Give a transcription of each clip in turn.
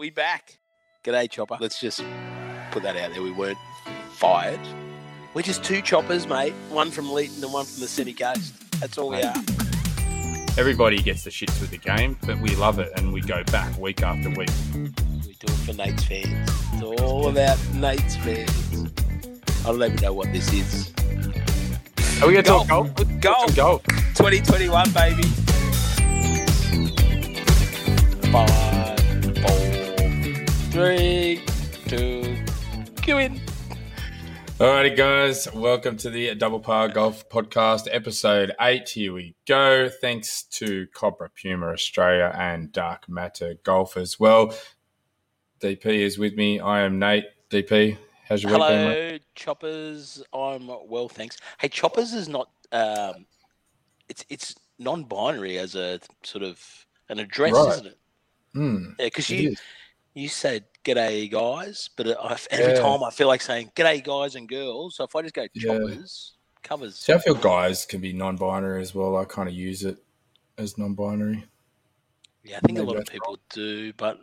we back. G'day, Chopper. Let's just put that out there. We weren't fired. We're just two choppers, mate. One from Leeton and one from the city Coast. That's all we are. Everybody gets the shits with the game, but we love it and we go back week after week. We do it for Nate's fans. It's all about Nate's fans. I don't even know what this is. Are we going to talk Golf. golf? Golf. Some golf. 2021, baby. Five, four, three, two, go in. Alrighty, guys, welcome to the Double Par Golf Podcast, episode eight. Here we go. Thanks to Cobra Puma Australia and Dark Matter Golf as well. DP is with me. I am Nate. DP, how's your week been? Hello, Choppers. I'm well, thanks. Hey, Choppers is not. Um, it's it's non-binary as a sort of an address, Right. isn't it? Hmm, Yeah, because you is. You said "g'day guys," but I, every Yeah. time I feel like saying "g'day guys and girls." So if I just go Yeah. Choppers, covers. See, I feel guys can be non-binary as well. I kind of use it as non-binary. Yeah, I think a lot of people do, but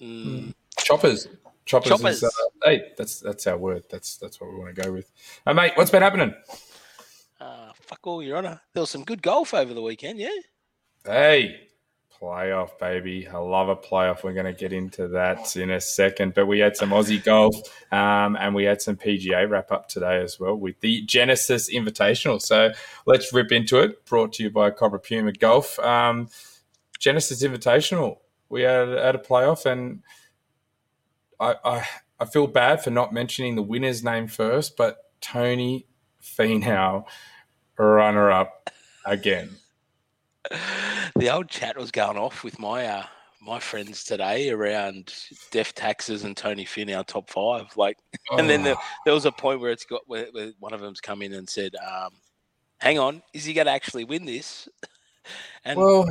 mm, Choppers. Choppers. Choppers. Is, uh, hey, that's that's our word. That's that's what we want to go with. Hey, mate, what's been happening? uh, fuck all, Your Honour. There was some good golf over the weekend, yeah. Hey, playoff, baby. I love a playoff. We're going to get into that in a second. But we had some Aussie golf um, and we had some PGA wrap up today as well with the Genesis Invitational. So let's rip into it. Brought to you by Cobra Puma Golf. Um, Genesis Invitational. We had, had a playoff and I, I, I feel bad for not mentioning the winner's name first, but Tony Finau, runner up again. The old chat was going off with my uh, my friends today around death taxes and Tony Finau top five. Like, and then the, Oh. there was a point where it's got where, where one of them's come in and said, um, "Hang on, is he going to actually win this?" And Well,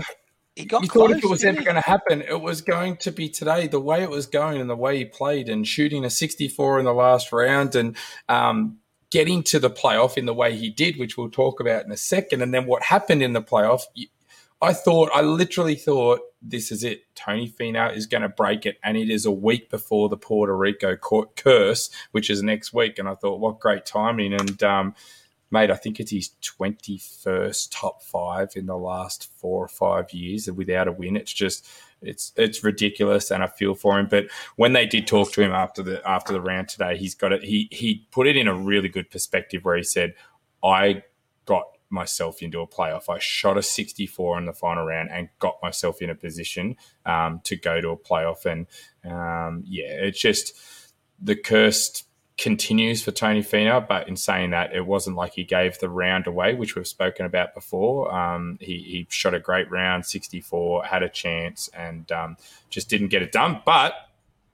he got you close. thought if it was ever going to happen, it was going to be today. The way it was going and the way he played and shooting a 64 in the last round and um, getting to the playoff in the way he did, which we'll talk about in a second. And then what happened in the playoff, I thought, I literally thought, this is it. Tony Finau is going to break it. And it is a week before the Puerto Rico curse, which is next week. And I thought, what great timing. And, um, mate, I think it's his 21st top five in the last four or five years without a win. It's just, it's it's ridiculous, and I feel for him. But when they did talk to him after the after the round today, he's got it. He he put it in a really good perspective where he said, "I got myself into a playoff. I shot a 64 in the final round and got myself in a position um, to go to a playoff." And um, yeah, it's just the cursed continues for Tony Finau. But in saying that, it wasn't like he gave the round away, which we've spoken about before. Um, he, he shot a great round, 64, had a chance, and um, just didn't get it done. But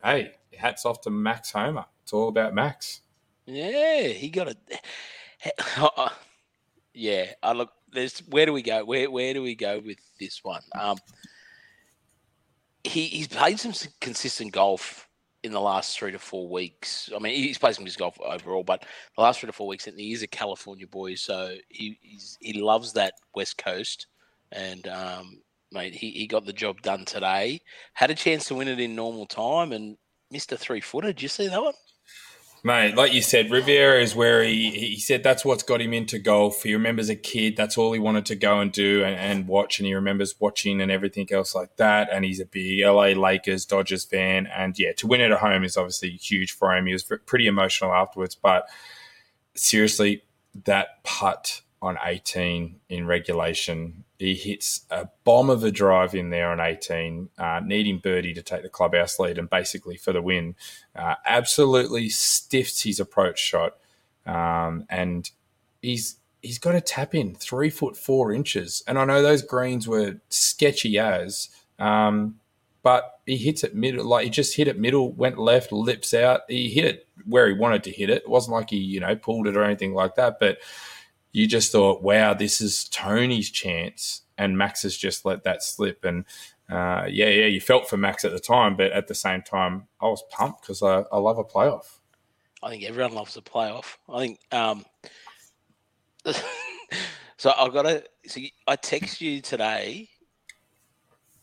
hey, hats off to Max Homa. It's all about Max. Yeah, he got it. yeah, I look. There's where do we go? Where where do we go with this one? Um, he he's played some consistent golf in the last three to four weeks. I mean, he's played some good golf overall, but the last three to four weeks, and he is a California boy, so he he loves that West Coast, and um, mate, he, he got the job done today. Had a chance to win it in normal time, and missed a three footer. Did you see that one? Mate, like you said, Riviera is where he, he said that's what's got him into golf. He remembers a kid, that's all he wanted to go and do and, and watch. And he remembers watching and everything else like that. And he's a big LA Lakers, Dodgers fan. And yeah, to win it at home is obviously huge for him. He was pretty emotional afterwards. But seriously, that putt on 18 in regulation, he hits a bomb of a drive in there on 18, uh, needing birdie to take the clubhouse lead and basically for the win. Uh, absolutely stiffs his approach shot, um, and he's he's got a tap in three foot four inches. And I know those greens were sketchy as, um, but he hits it middle, like he just hit it middle, went left, lips out. He hit it where he wanted to hit it. It wasn't like he you know pulled it or anything like that, but you just thought, wow, this is Tony's chance, and Max has just let that slip. And uh, yeah, yeah, you felt for Max at the time, but at the same time, I was pumped because I, I love a playoff. I think everyone loves a playoff. I think. Um, so I've got to. So I text you today.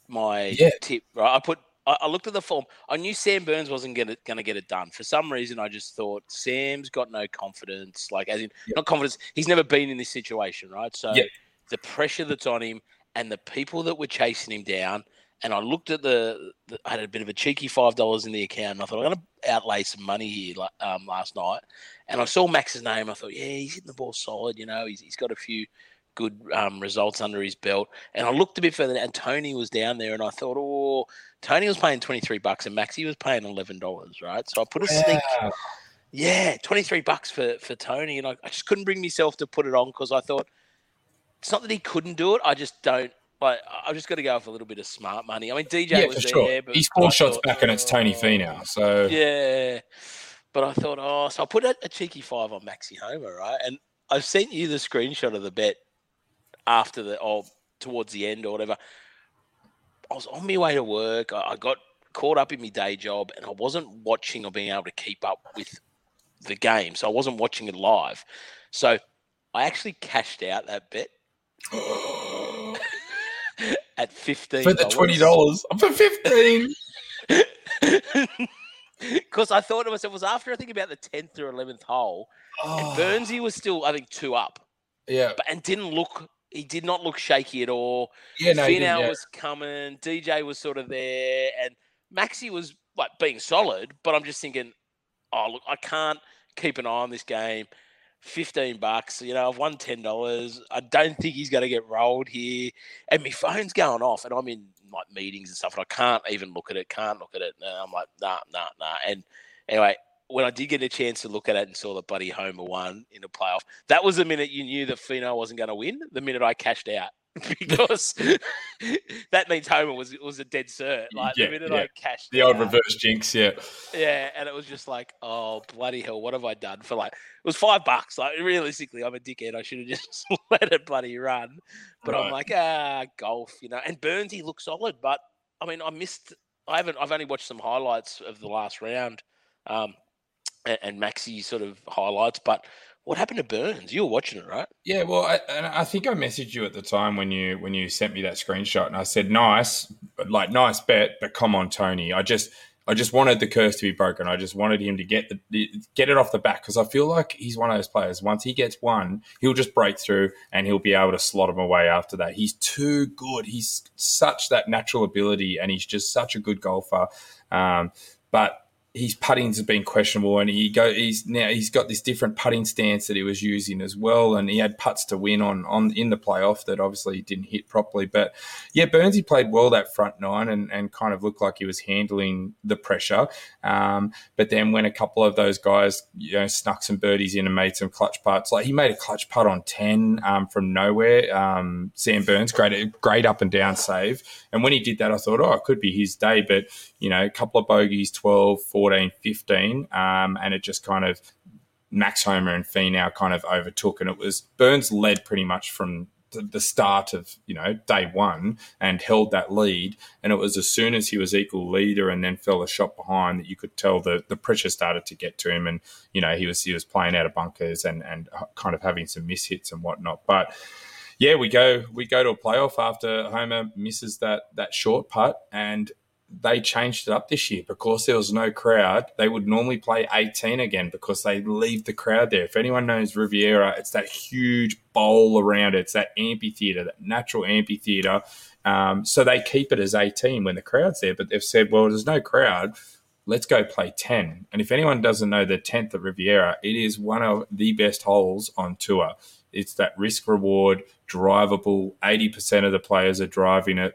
My Yeah. tip. Right, I put I, I looked at the form. I knew Sam Burns wasn't going to get it done. For some reason, I just thought Sam's got no confidence. Like, as in, yep. not confidence. He's never been in this situation, right? So yep. the pressure that's on him and the people that were chasing him down. And I looked at the, the I had a bit of a cheeky five dollars in the account. And I thought I'm going to outlay some money here um, last night. And I saw Max's name. I thought, yeah, he's hitting the ball solid. You know, he's, he's got a few good um, results under his belt. And I looked a bit further, and Tony was down there, and I thought, oh, Tony was paying twenty three bucks, and Maxi was paying eleven dollars, right? So I put a yeah. sneak, yeah, twenty three bucks for for Tony, and I, I just couldn't bring myself to put it on because I thought it's not that he couldn't do it, I just don't. Like, I've just got to go for a little bit of smart money. I mean, DJ yeah, was there, sure. but he's four shots thought, back, and it's Tony oh, now. So yeah, but I thought, oh, so I put a, a cheeky five on Maxi Homa, right? And I've sent you the screenshot of the bet after the or towards the end or whatever. I was on my way to work. I, I got caught up in my day job, and I wasn't watching or being able to keep up with the game, so I wasn't watching it live. So I actually cashed out that bet at fifteen for the twenty dollars for fifteen. Because I thought to myself, it was after I think about the tenth or eleventh hole, oh. and Burnsy was still I think two up. Yeah, but and didn't look he did not look shaky at all. Yeah, no, Finau yeah. was coming. DJ was sort of there, and Maxi was like being solid. But I'm just thinking, oh look, I can't keep an eye on this game. Fifteen bucks, you know, I've won ten dollars. I don't think he's going to get rolled here, and my phone's going off, and I'm in like meetings and stuff, and I can't even look at it. Can't look at it. And I'm like, nah, nah, nah. And anyway, when I did get a chance to look at it and saw that Buddy Homa won in a playoff, that was the minute you knew that Finau wasn't going to win. The minute I cashed out because that means Homa was was a dead cert. Like yeah, the minute yeah. I cashed the old reverse jinx, yeah, yeah, and it was just like, oh bloody hell, what have I done for like? It was five bucks. Like realistically, I'm a dickhead. I should have just let it bloody run. But right. I'm like, ah, golf, you know. And Burnsy looked solid, but I mean, I missed. I haven't. I've only watched some highlights of the last round. Um, and, and Maxi sort of highlights. But what happened to Burns? You were watching it, right? Yeah, well, I, and I think I messaged you at the time when you when you sent me that screenshot, and I said, "Nice, like nice bet, but come on, Tony. I just I just wanted the curse to be broken. I just wanted him to get the get it off the back because I feel like he's one of those players. Once he gets one, he'll just break through and he'll be able to slot him away after that. He's too good. He's such that natural ability, and he's just such a good golfer. Um, but his putting's been questionable, and he go he's now he's got this different putting stance that he was using as well, and he had putts to win on on in the playoff that obviously he didn't hit properly. But yeah, Burnsy played well that front nine and, and kind of looked like he was handling the pressure. Um, but then when a couple of those guys you know snuck some birdies in and made some clutch putts, like he made a clutch putt on ten um, from nowhere. Um, Sam Burns, great great up and down save, and when he did that, I thought, oh, it could be his day. But you know, a couple of bogeys, 12, 14, 15, um, and it just kind of Max Homa and Finau kind of overtook, and it was Burns led pretty much from the start of you know day one and held that lead and it was as soon as he was equal leader and then fell a shot behind that you could tell the the pressure started to get to him and you know he was he was playing out of bunkers and and kind of having some mishits and whatnot. But yeah we go we go to a playoff after Homa misses that that short putt and they changed it up this year because there was no crowd. They would normally play 18 again because they leave the crowd there. If anyone knows Riviera, it's that huge bowl around it. It's that amphitheater, that natural amphitheater. Um, so they keep it as 18 when the crowd's there. But they've said, well, there's no crowd. Let's go play 10. And if anyone doesn't know the 10th at Riviera, it is one of the best holes on tour. It's that risk reward, drivable. 80% of the players are driving it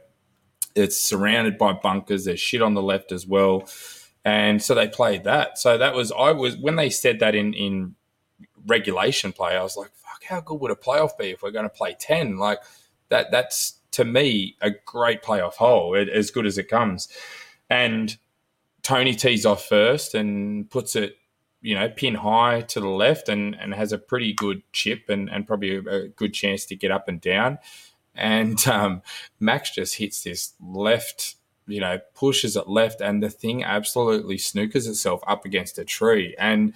it's surrounded by bunkers. There's shit on the left as well. And so they played that. So that was I was when they said that in in regulation play, I was like, fuck, how good would a playoff be if we're going to play 10? Like that that's to me a great playoff hole, as good as it comes. And Tony tees off first and puts it, you know, pin high to the left and, and has a pretty good chip and, and probably a, a good chance to get up and down and um, Max just hits this left, you know, pushes it left, and the thing absolutely snookers itself up against a tree, and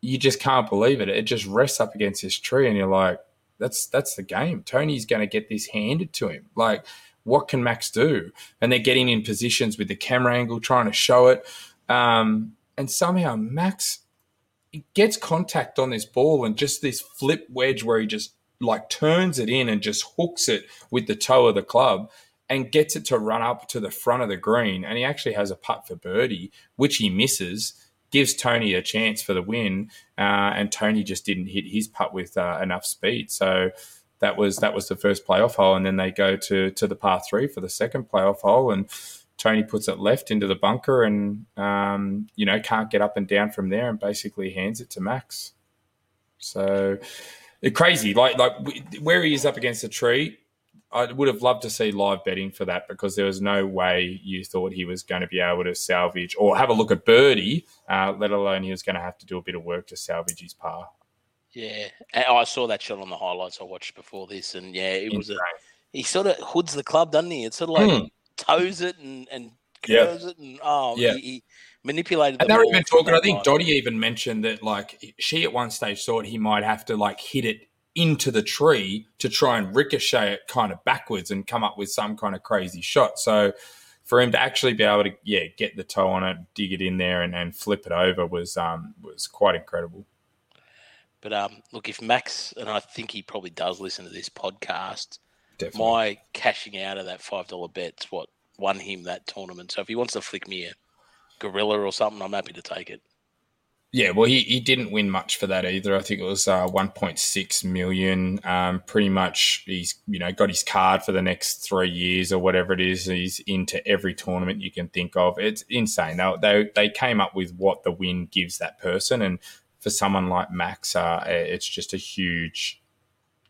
you just can't believe it. It just rests up against this tree, and you're like, that's that's the game. Tony's going to get this handed to him. Like what can Max do? And they're getting in positions with the camera angle, trying to show it. Um, and somehow Max gets contact on this ball and just this flip wedge where he just like turns it in and just hooks it with the toe of the club and gets it to run up to the front of the green. And he actually has a putt for birdie, which he misses, gives Tony a chance for the win. Uh, and Tony just didn't hit his putt with uh, enough speed. So that was that was the first playoff hole, and then they go to to the par three for the second playoff hole, and Tony puts it left into the bunker, and um, you know can't get up and down from there, and basically hands it to Max. So crazy, like like where he is up against the tree. I would have loved to see live betting for that because there was no way you thought he was going to be able to salvage or have a look at birdie, uh, let alone he was going to have to do a bit of work to salvage his par. Yeah, I saw that shot on the highlights I watched before this, and yeah, it was a. He sort of hoods the club, doesn't he? It's sort of like mm. toes it and and curves yeah. it, and oh, yeah. he, he manipulated. And they were even talking. I think Dottie even mentioned that like she at one stage thought he might have to like hit it into the tree to try and ricochet it kind of backwards and come up with some kind of crazy shot. So for him to actually be able to yeah get the toe on it, dig it in there, and, and flip it over was um was quite incredible. But um, look, if Max and I think he probably does listen to this podcast, Definitely. my cashing out of that five dollar bet's what won him that tournament. So if he wants to flick me a gorilla or something, I'm happy to take it. Yeah, well, he, he didn't win much for that either. I think it was uh, 1.6 million. Um, pretty much, he's you know got his card for the next three years or whatever it is. He's into every tournament you can think of. It's insane. They, they they came up with what the win gives that person, and for someone like Max, uh, it's just a huge,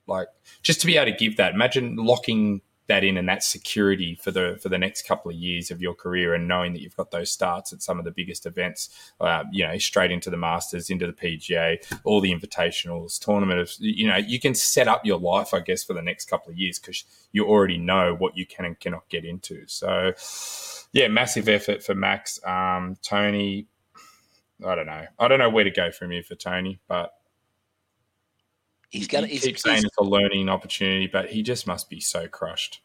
like, just to be able to give that. Imagine locking that in and that security for the for the next couple of years of your career, and knowing that you've got those starts at some of the biggest events, uh, you know, straight into the Masters, into the PGA, all the invitationals, tournament of, you know, you can set up your life, I guess, for the next couple of years because you already know what you can and cannot get into. So, yeah, massive effort for Max. Um, Tony, I don't know. I don't know where to go from here for Tony, but he's going to keep saying it's a learning opportunity, but he just must be so crushed.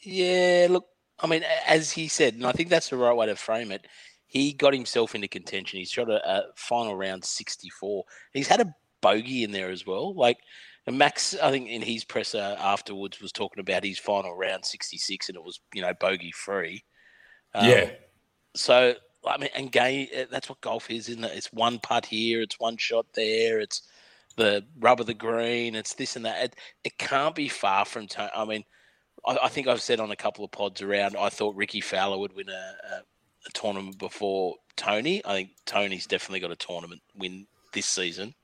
Yeah, look, I mean, as he said, and I think that's the right way to frame it. He got himself into contention. He's shot a, a final round 64. He's had a bogey in there as well. Like, Max, I think in his presser afterwards was talking about his final round 66 and it was, you know, bogey free. Um, yeah. So I mean, and gay, eh, that's what golf is, isn't it? It's one putt here, it's one shot there, it's the rub of the green, it's this and that. It, it can't be far from. Tony. I mean, I, I, think I've said on a couple of pods around. I thought Rickie Fowler would win a, a, a tournament before Tony. I think Tony's definitely got a tournament win this season.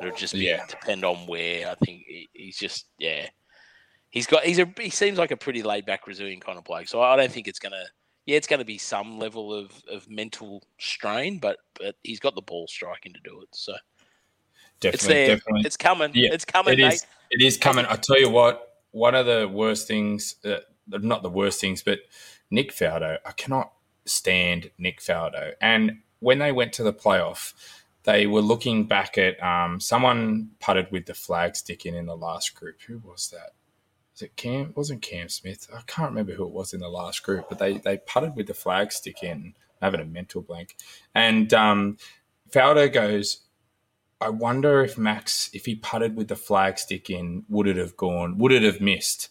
It'll just be yeah. depend on where. I think he, he's just yeah. He's got he's a he seems like a pretty laid back Brazilian kind of bloke. So I don't think it's gonna yeah, it's going to be some level of, of mental strain, but but he's got the ball striking to do it. So definitely, it's there. Definitely. It's coming. Yeah, it's coming. It mate. is. It is coming. I tell you what. One of the worst things, uh, not the worst things, but Nick Faldo. I cannot stand Nick Faldo. And when they went to the playoff, they were looking back at um, someone putted with the flag sticking in in the last group. Who was that? was it Cam? It wasn't Cam Smith? I can't remember who it was in the last group, but they they putted with the flag stick in. I'm having a mental blank, and um, Faldo goes. I wonder if Max, if he putted with the flag stick in, would it have gone? Would it have missed?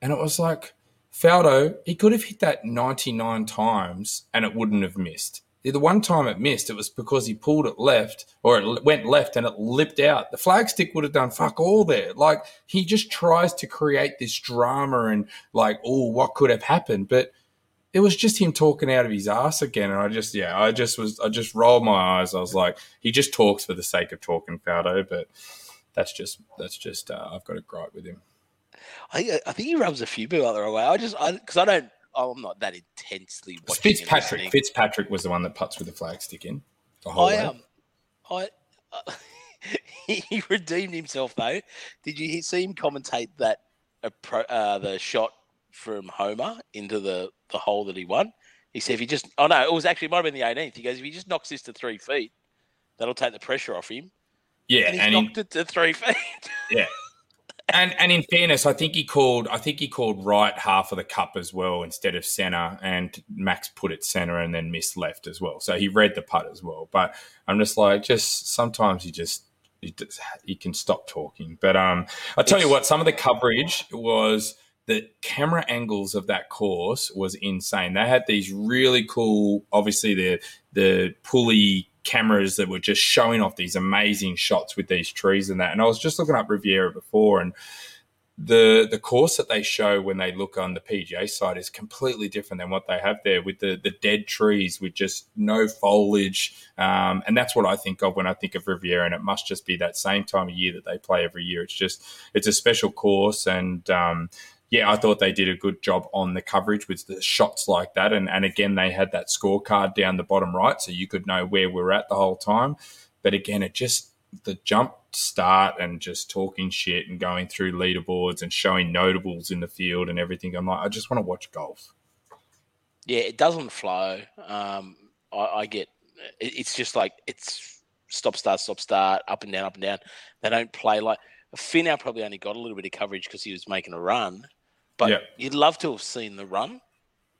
And it was like, Faldo, he could have hit that 99 times and it wouldn't have missed. The one time it missed, it was because he pulled it left or it went left and it lipped out. The flag stick would have done fuck all there. Like he just tries to create this drama and like, oh, what could have happened? But it was just him talking out of his ass again. And I just, yeah, I just was, I just rolled my eyes. I was like, he just talks for the sake of talking, Faldo. But that's just, that's just, uh, I've got a gripe with him. I, I think he rubs a few people out the wrong way. I just, because I, I don't, I'm not that intensely watching. Fitzpatrick. Fitzpatrick was the one that puts with the flag stick in the whole I, way. Um, I, uh, he redeemed himself though. Did you see him commentate that uh, the shot from Homa into the the hole that he won? He said if he just oh no, it was actually it might have been the 18th. He goes if he just knocks this to three feet, that'll take the pressure off him. Yeah, and he and knocked he, it to three feet. Yeah, and and in fairness, I think he called. I think he called right half of the cup as well instead of center, and Max put it center and then missed left as well. So he read the putt as well. But I'm just like, just sometimes you just you, can stop talking. But um, I tell you what, some of the coverage was the camera angles of that course was insane. They had these really cool, obviously the the pulley cameras that were just showing off these amazing shots with these trees and that. And I was just looking up Riviera before and the the course that they show when they look on the PGA side is completely different than what they have there with the the dead trees with just no foliage, um, and that's what I think of when I think of Riviera, and it must just be that same time of year that they play every year. It's just it's a special course, and um, yeah, I thought they did a good job on the coverage with the shots like that. And, and again, they had that scorecard down the bottom right, so you could know where we're at the whole time. But again, it just the jump start and just talking shit and going through leaderboards and showing notables in the field and everything. I'm like, I just want to watch golf. Yeah, it doesn't flow. Um, I, I get it's just like it's stop start stop start up and down up and down. They don't play like Finau probably only got a little bit of coverage because he was making a run, but yeah. you'd love to have seen the run.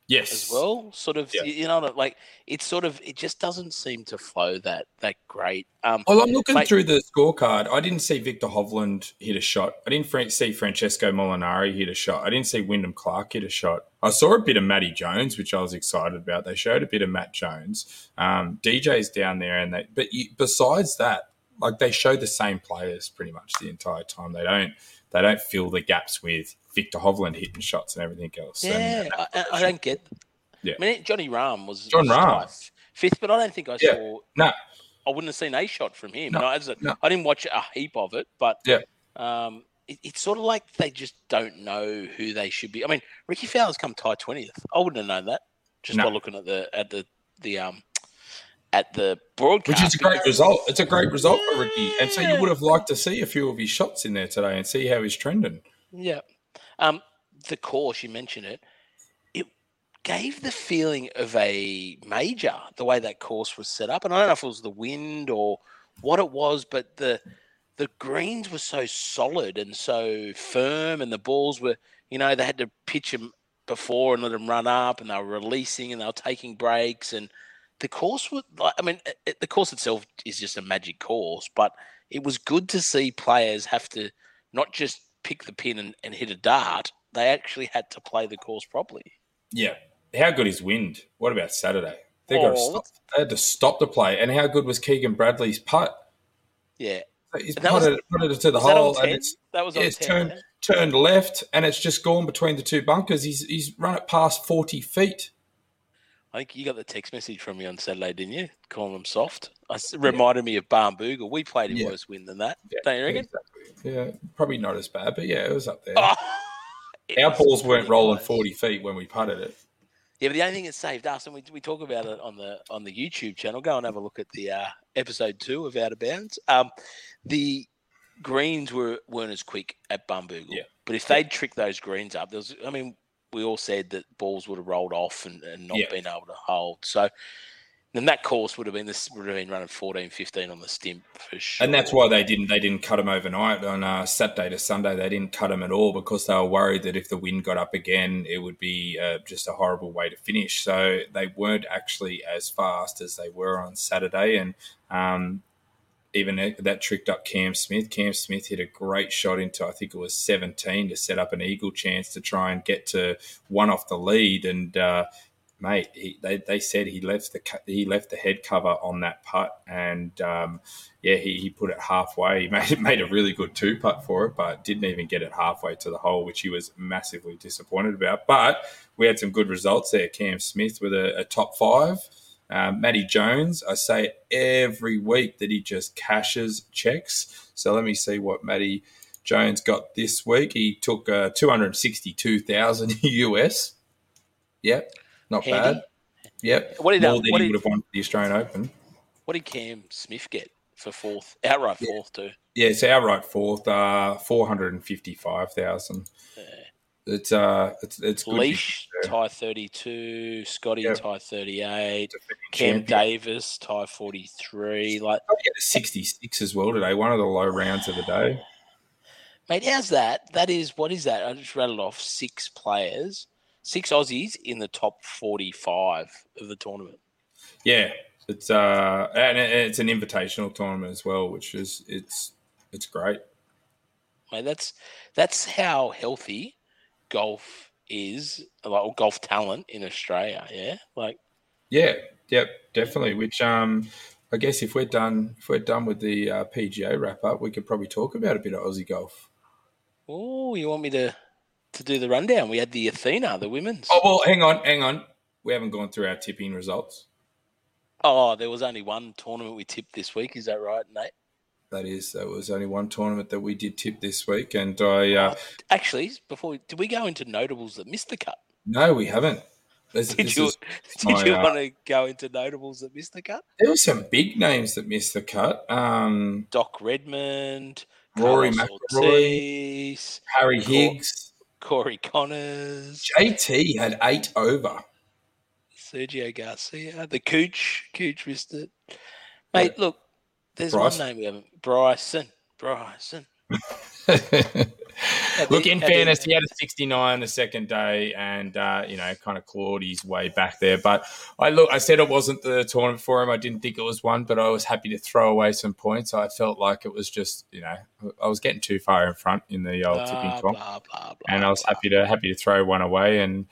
Yes. As well, sort of, yeah. you know, like it's sort of, it just doesn't seem to flow that that great. Um, well, I'm looking mate, through the scorecard. I didn't see Viktor Hovland hit a shot. I didn't see Francesco Molinari hit a shot. I didn't see Wyndham Clark hit a shot. I saw a bit of Matty Jones, which I was excited about. They showed a bit of Matt Jones. Um, DJ's down there, and they. But you, besides that, like they show the same players pretty much the entire time. They don't they don't fill the gaps with Viktor Hovland hitting shots and everything else. Yeah, I, I, don't get. Yeah, I mean Johnny Rahm was John was fifth, but I don't think I yeah. saw. No, I wouldn't have seen a shot from him. No, no, a, no. I didn't watch a heap of it, but yeah. Um, it, it's sort of like they just don't know who they should be. I mean, Rickie Fowler's come tie twentieth. I wouldn't have known that just by looking at the at the the um at the broadcast. Which is a great result. It's a great result for Ricky. And so you would have liked to see a few of his shots in there today and see how he's trending. Yeah. Um, the course, you mentioned it, it gave the feeling of a major, the way that course was set up. And I don't know if it was the wind or what it was, but the the greens were so solid and so firm and the balls were, you know, they had to pitch them before and let them run up and they were releasing and they were taking breaks and – the course was like, I mean, it, the course itself is just a magic course, but it was good to see players have to not just pick the pin and, and hit a dart. They actually had to play the course properly. Yeah. How good is wind? What about Saturday? They, oh, stop, they had to stop the play. And how good was Keegan Bradley's putt? Yeah. He's putted, was, putted it to the hole. And it's, that was yeah, it's 10, turned, turned left and it's just gone between the two bunkers. He's, he's run it past 40 feet. I think you got the text message from me on Saturday, didn't you? Calling them soft. I reminded yeah. me of Barnbougle. We played in yeah. worse wind than that. Yeah, don't you reckon? Exactly. Yeah, probably not as bad, but yeah, it was up there. Oh, Our balls weren't rolling nice. forty feet when we putted it. Yeah, but the only thing that saved us, and we, we talk about it on the on the YouTube channel. Go and have a look at the uh, episode two of Out of Bounds. Um, the greens were weren't as quick at Barnbougle. Yeah. But if they'd trick those greens up, there was, I mean, we all said that balls would have rolled off and, and not yeah. been able to hold. So then that course would have been this would have been running 14, 15 on the stimp for sure. And that's why they didn't they didn't cut them overnight on uh, Saturday to Sunday. They didn't cut them at all because they were worried that if the wind got up again, it would be uh, just a horrible way to finish. So they weren't actually as fast as they were on Saturday, and um, even that tricked up Cam Smith. Cam Smith hit a great shot into I think it was 17 to set up an eagle chance to try and get to one off the lead. And uh, mate, he, they, they said he left the he left the head cover on that putt, and um, yeah, he, he put it halfway. He made made a really good two putt for it, but didn't even get it halfway to the hole, which he was massively disappointed about. But we had some good results there. Cam Smith with a, a top five. Um, Matty Jones, I say every week that he just cashes checks. So let me see what Matty Jones got this week. He took uh, 262,000 US. Yep, not Handy. bad. Yep, what did, more uh, than what he did, would have won the Australian Open. What did Cam Smith get for fourth? Outright fourth yeah. too. Yeah, it's outright fourth. Uh, four hundred and fifty-five thousand. Yeah. It's uh, it's it's good. Leish tie thirty two, Scotty yep. tie thirty eight, Cam champion. Davis tie forty three. Like sixty six as well today. One of the low rounds of the day. Mate, how's that? That is what is that? I just rattled off six players, six Aussies in the top forty-five of the tournament. Yeah, it's uh, and it's an invitational tournament as well, which is it's it's great. Mate, that's that's how healthy golf is, like golf talent in Australia. Yeah, like yeah, yep, definitely. Which um, I guess if we're done, if we're done with the uh, PGA wrap up, we could probably talk about a bit of Aussie golf. Oh, you want me to to do the rundown? We had the Athena, the women's. Oh well, hang on, hang on. We haven't gone through our tipping results. Oh, there was only one tournament we tipped this week. Is that right, Nate? That is, there was only one tournament that we did tip this week, and I uh, actually before we, did we go into notables that missed the cut? No, we haven't. This, did this you did my, you uh, want to go into notables that missed the cut? There were some big names that missed the cut. Um, Doc Redman, Rory McIlroy, Harry Higgs, Corey Conners. JT had eight over. Sergio Garcia, the Cooch, Cooch missed it. Mate, yeah. look, there's Bryce. one name we haven't. Bryson, Bryson. Look, in fairness, he had a 69 the second day, and uh, you know, kind of clawed his way back there. But I look, I said it wasn't the tournament for him. I didn't think it was one, but I was happy to throw away some points. I felt like it was just, you know, I was getting too far in front in the old blah, tipping comp, and I was happy to happy to throw one away. And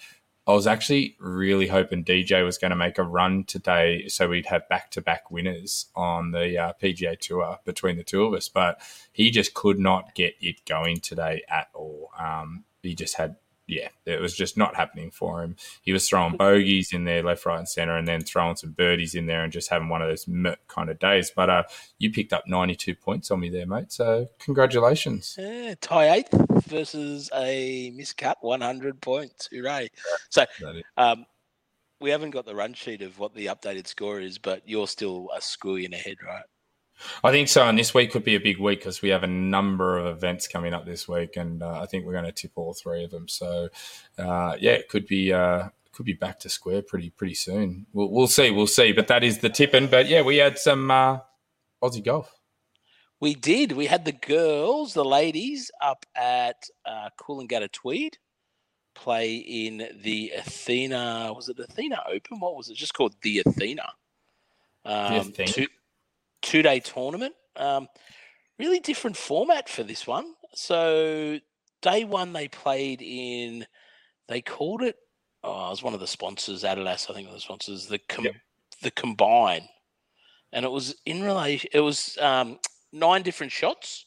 I was actually really hoping DJ was going to make a run today, so we'd have back to back winners on the uh, PGA Tour between the two of us. But he just could not get it going today at all. Um, he just had yeah, it was just not happening for him. He was throwing bogeys in there, left, right, and center, and then throwing some birdies in there and just having one of those kind of days. But uh, you picked up 92 points on me there, mate. So congratulations. Yeah, tie eighth versus a miscut 100 points. Hooray. So um, we haven't got the run sheet of what the updated score is, but you're still a squillion ahead, right? I think so. And this week could be a big week because we have a number of events coming up this week, and uh, I think we're going to tip all three of them. So, uh, yeah, it could be uh, could be back to square pretty pretty soon. We'll, we'll see, we'll see. But that is the tipping. But yeah, we had some uh, Aussie golf. We did. We had the girls, the ladies, up at uh, Coolangatta Tweed play in the Athena. Was it Athena Open? What was it? Just called the Athena. Um, the Athena. Two, two day tournament. Um, really different format for this one. So day one they played in. They called it. Oh, it was one of the sponsors, Adidas. I think one of the sponsors. The com- yep. the combine, and it was in relation. It was um, nine different shots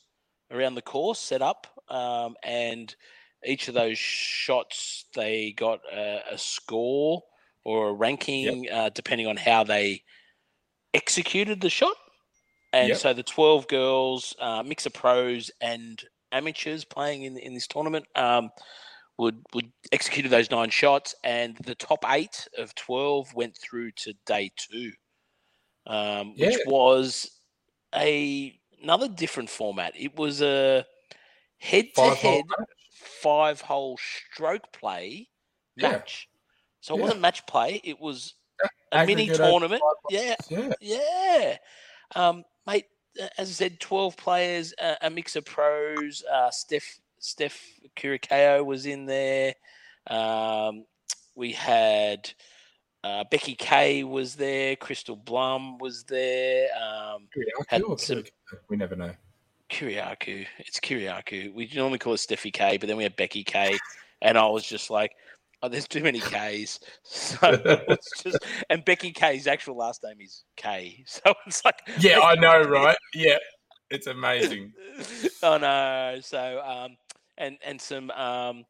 around the course set up, um, and each of those shots they got a, a score or a ranking yep. uh, depending on how they executed the shot. And yep. so the 12 girls, uh, mix of pros and amateurs playing in, in this tournament, um, would would executed those nine shots, and the top eight of 12 went through to day two, um, yeah. which was a another different format. It was a head to head five hole stroke play match. So it yeah. wasn't match play. It was a mini tournament. Yeah, yeah, yeah. Um, mate, as I said, 12 players, uh, a mix of pros. Uh, Steph Steph Curacao was in there. Um, we had uh, Becky Kay was there. Kristalle Blum was there. Um, some, we never know. Kyriacou. It's Kyriacou. We normally call it Steffi K, but then we have Becky K. And I was just like, Oh, there's too many K's. So it's just, and Becky K's actual last name is K. So it's like, yeah, I know, right? Yeah, it's amazing. oh no! So um, and and some um,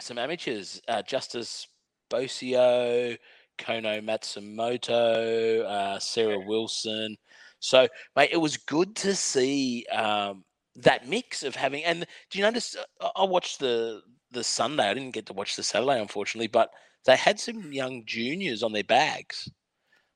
some amateurs, uh, Justice Bosio, Kono Matsumoto, uh, Sarah Wilson. So, mate, it was good to see um, that mix of having. And do you notice? Uh, I watched the the Sunday. I didn't get to watch the Saturday, unfortunately, but they had some young juniors on their bags.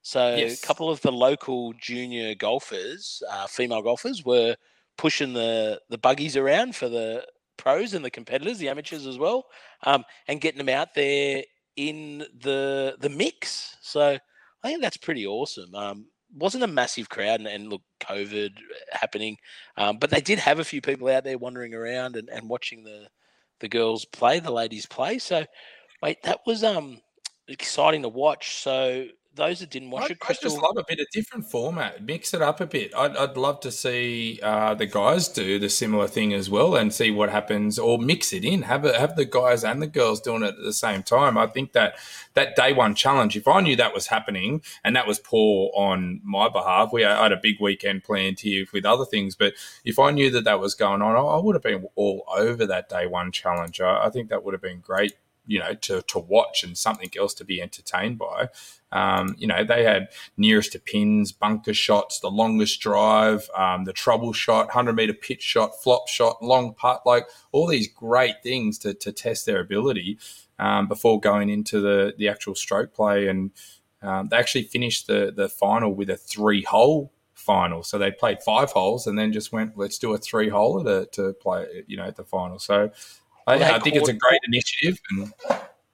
So yes. a couple of the local junior golfers, uh, female golfers, were pushing the the buggies around for the pros and the competitors, the amateurs as well, um, and getting them out there in the the mix. So I think that's pretty awesome. Um, wasn't a massive crowd, and, and look, COVID happening, um, but they did have a few people out there wandering around and, and watching the the girls play, the ladies play. So, mate, that was um exciting to watch. So those that didn't watch I, it, Kristalle, I just love a bit of different format. Mix it up a bit. I'd, I'd love to see uh, the guys do the similar thing as well and see what happens, or mix it in. Have it, have the guys and the girls doing it at the same time. I think that that day one challenge. If I knew that was happening, and that was poor on my behalf, we had a big weekend planned here with other things. But if I knew that that was going on, I, I would have been all over that day one challenge. I, I think that would have been great you know to to watch and something else to be entertained by. Um, you know, they had nearest to pins, bunker shots, the longest drive, um, the trouble shot, hundred meter pitch shot, flop shot, long putt, like all these great things to to test their ability um, before going into the the actual stroke play. And um, they actually finished the the final with a three hole final. So they played five holes and then just went, let's do a three hole to, to play, you know, at the final. So I, I think it's a great initiative. And...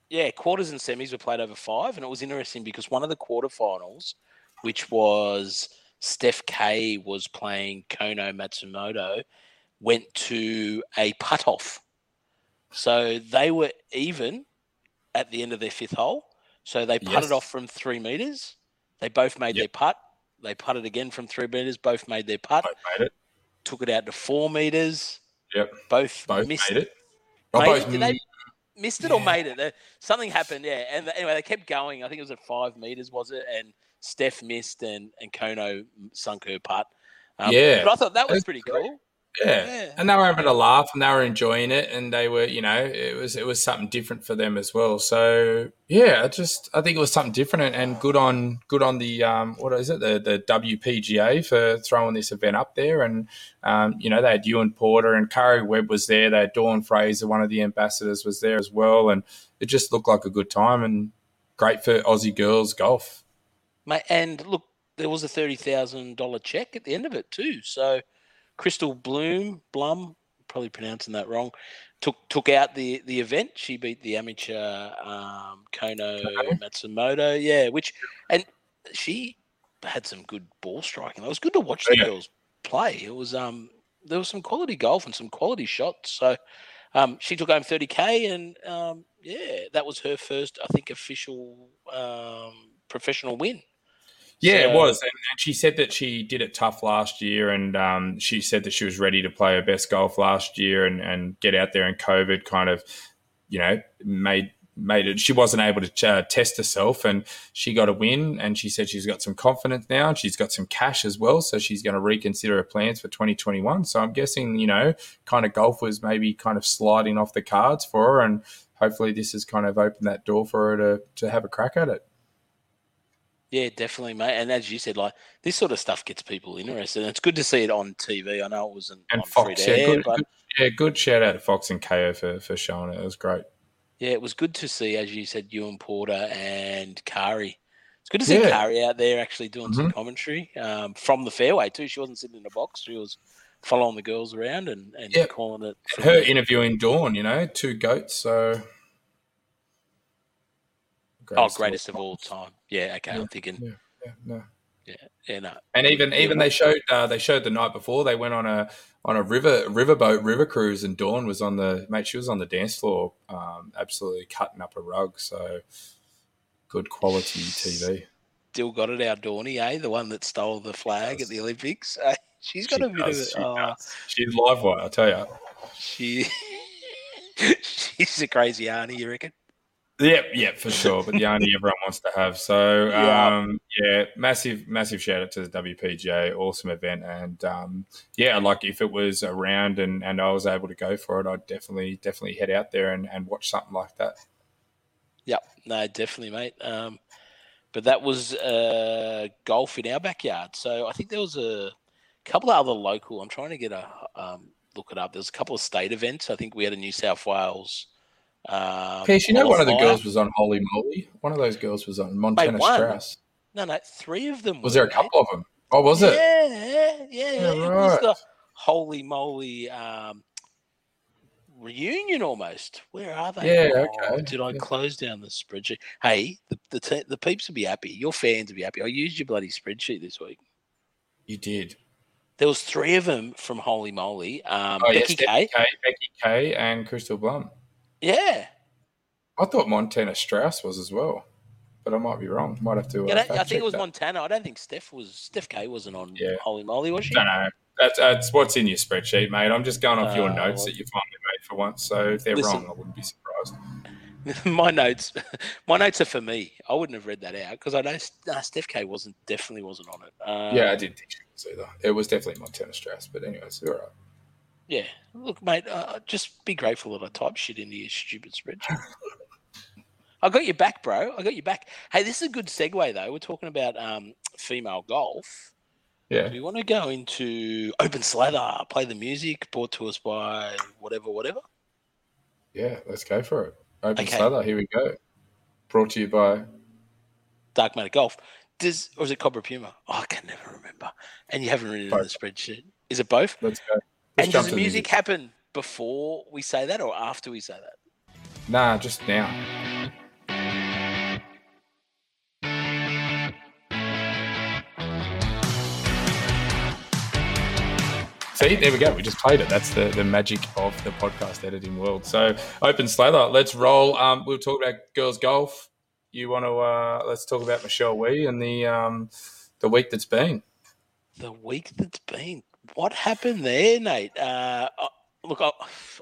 Yeah, quarters and semis were played over five, and it was interesting because one of the quarterfinals, which was Steph K was playing Kono Matsumoto, went to a putt off. So they were even at the end of their fifth hole. So they putted yes. off from three meters. They both made yep. their putt. They putted again from three meters. Both made their putt. Both made it. Took it out to four meters. Yep. Both, both missed made it. Made it? Did they missed it yeah. or made it? Something happened, yeah. And anyway, they kept going. I think it was at five meters, was it? And Steph missed, and and Kono sunk her putt. Um, yeah, but I thought that was pretty cool. Yeah. yeah. and they were having a laugh and they were enjoying it, and they were, you know, it was it was something different for them as well. So yeah, I just I think it was something different and, and good on good on the um, what is it the the WPGA for throwing this event up there, and um, you know they had Ewan Porter and Karrie Webb was there, they had Dawn Fraser, one of the ambassadors was there as well, and it just looked like a good time and great for Aussie girls golf. Mate, and look, there was a thirty thousand dollar check at the end of it too, so Kristalle Bloom, Blum, probably pronouncing that wrong, took took out the the event. She beat the amateur um, Kono Matsumoto. Yeah, which and she had some good ball striking. It was good to watch the yeah. girls play. It was um there was some quality golf and some quality shots. So um, she took home 30k, and um, yeah, that was her first, I think, official um, professional win. Yeah, so, it was. And, and, she said that she did it tough last year. And um, she said that she was ready to play her best golf last year and, and get out there. And COVID kind of, you know, made made it. She wasn't able to uh, test herself, and she got a win. And she said she's got some confidence now, and she's got some cash as well. So she's going to reconsider her plans for 2021. So I'm guessing, you know, kind of golf was maybe kind of sliding off the cards for her, and hopefully this has kind of opened that door for her to to have a crack at it. Yeah, definitely, mate. And as you said, like this sort of stuff gets people interested. And it's good to see it on TV. I know it wasn't and on Fox, yeah, good, but good, yeah, good shout out to Fox and Kayo for for showing it. It was great. Yeah, it was good to see, as you said, Ewan Porter and Karrie. It's good to see yeah. Karrie out there actually doing mm-hmm. some commentary um, from the fairway too. She wasn't sitting in a box; she was following the girls around and, and yep. calling it. Her interviewing Dawn, you know, two goats. So oh, greatest of all, time. Yeah, okay. Yeah, I'm thinking. Yeah, yeah, no. Yeah, yeah, no. And even even they showed uh, they showed the night before they went on a on a river riverboat river cruise and Dawn was on the mate she was on the dance floor, um, absolutely cutting up a rug. So good quality TV. Still got it, our Dawny, eh? The one that stole the flag at the Olympics. Uh, she's got she a bit does, of. She uh, she's live wire, I tell you. She she's a crazy auntie, you reckon? Yeah, yeah, for sure. But the only everyone wants to have. So yeah. Um, yeah, massive, massive shout out to the WPGA, awesome event, and um, yeah, like if it was around and, and I was able to go for it, I'd definitely, definitely head out there and, and watch something like that. Yep, no, definitely, mate. Um, but that was uh, golf in our backyard. So I think there was a couple of other local. I'm trying to get a um, look it up. There's a couple of state events. I think we had a New South Wales um, Piers, you know, one of the girls was on Holy Moly. One of those girls was on Montana Mate, Strauss. No, no, three of them. Was there a couple of them? Oh, was it? Yeah, yeah, yeah. yeah right. It was the Holy Moly um, reunion almost. Where are they? Yeah, Oh, okay. did I Yeah. close down the spreadsheet? Hey, the the, te- the peeps will be happy. Your fans will be happy. I used your bloody spreadsheet this week. You did. There was three of them from Holy Moly. Um, Oh, Becky Stephanie Kay. Kay, Becky Kay, and Kristalle Blum. Yeah. I thought Montana Strauss was as well, but I might be wrong. Might have to. Uh, Yeah, I think it was that. Montana. I don't think Steph was Steph K wasn't on Yeah. Holy Moly, was she? No, no, that's, that's what's in your spreadsheet, mate. I'm just going off your Oh, notes that you finally made for once. So if they're Listen. wrong, I wouldn't be surprised. my notes, my notes are for me. I wouldn't have read that out because I know uh, Steph K wasn't definitely wasn't on it. Um, yeah, I didn't think she was either. It was definitely Montana Strauss, but anyways, all right. Yeah. Look, mate, uh, just be grateful that I type shit into your stupid spreadsheet. I got your back, bro. I got your back. Hey, this is a good segue, though. We're talking about um, female golf. Yeah, Do we want to go into Open Slather, play the music, brought to us by whatever, whatever? yeah, let's go for it. Open Okay. Slather, here we go. Brought to you by. Dark Matter Golf. Does or is it Cobra Puma? Oh, I can never remember. And you haven't written it in the spreadsheet. Is it both? Let's go. Let's and does the music happen before we say that or after we say that? Nah, just now. See, there we go. We just played it. That's the, the magic of the podcast editing world. So, open slather. Let's roll. Um, we'll talk about girls golf. You want to? Uh, let's talk about Michelle Wie and the um, the week that's been. The week that's been. What happened there, Nate? Uh, uh, look, I,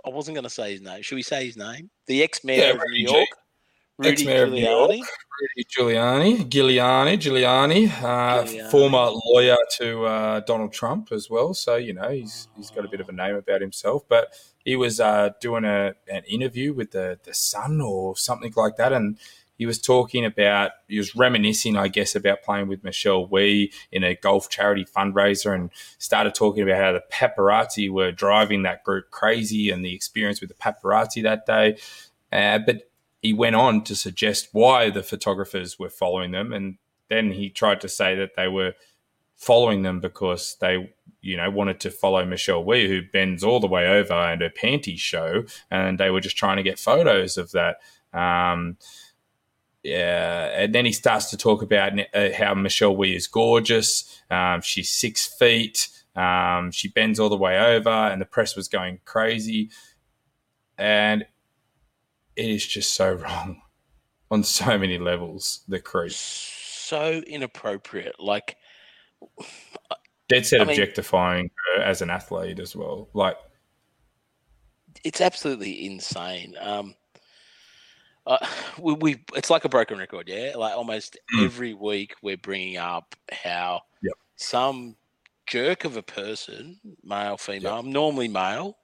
I wasn't going to say his name. Should we say his name? The ex-mayor Yeah, of New Rudy G. York, Rudy Ex-mayor of New York. Giuliani. Rudy Giuliani, Giuliani, Giuliani, uh, Giuliani. former lawyer to uh, Donald Trump as well. So you know he's he's got a bit of a name about himself. But he was uh, doing a an interview with the the Sun or something like that, and he was talking about he was reminiscing, I guess, about playing with Michelle Wie in a golf charity fundraiser, and started talking about how the paparazzi were driving that group crazy and the experience with the paparazzi that day. Uh, but he went on to suggest why the photographers were following them, and then he tried to say that they were following them because they, you know, wanted to follow Michelle Wie, who bends all the way over and her panties show, and they were just trying to get photos of that. Um, yeah, and then he starts to talk about uh, how Michelle Wie is gorgeous. Um, she's six feet. Um, she bends all the way over, and the press was going crazy. And it is just so wrong on so many levels. The creep, So inappropriate. Like, dead set I mean- objectifying her as an athlete as well. Like, it's absolutely insane. Um, uh, we, we it's like a broken record, yeah. Like almost Mm. every week, we're bringing up how Yep. some jerk of a person, male, female, normally male,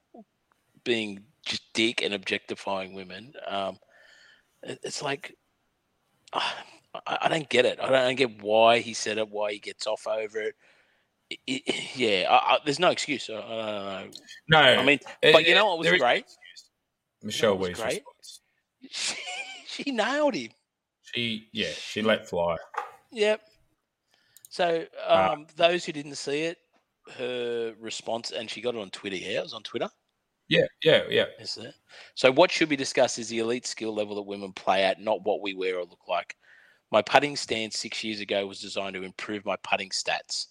being just dick and objectifying women. Um, it- it's like uh, I, I don't get it. I don't, I don't get why he said it, why he gets off over it. It- it- yeah, I, I, there's no excuse. I, don't know. no, I mean, but you know what was great? Michelle was Wie's great. She, she nailed him. She, yeah, she let fly. Yep. So, Uh, um, those who didn't see it, her response, and she got it on Twitter. Yeah, it was on Twitter. Yeah, yeah, yeah. Is it? So, what should be discussed is the elite skill level that women play at, not what we wear or look like. My putting stance six years ago was designed to improve my putting stats.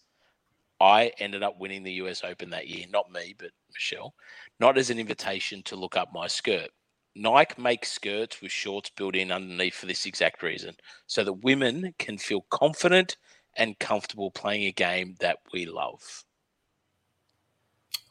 I ended up winning the US Open that year, not me, but Michelle, not as an invitation to look up my skirt. Nike makes skirts with shorts built in underneath for this exact reason, so that women can feel confident and comfortable playing a game that we love.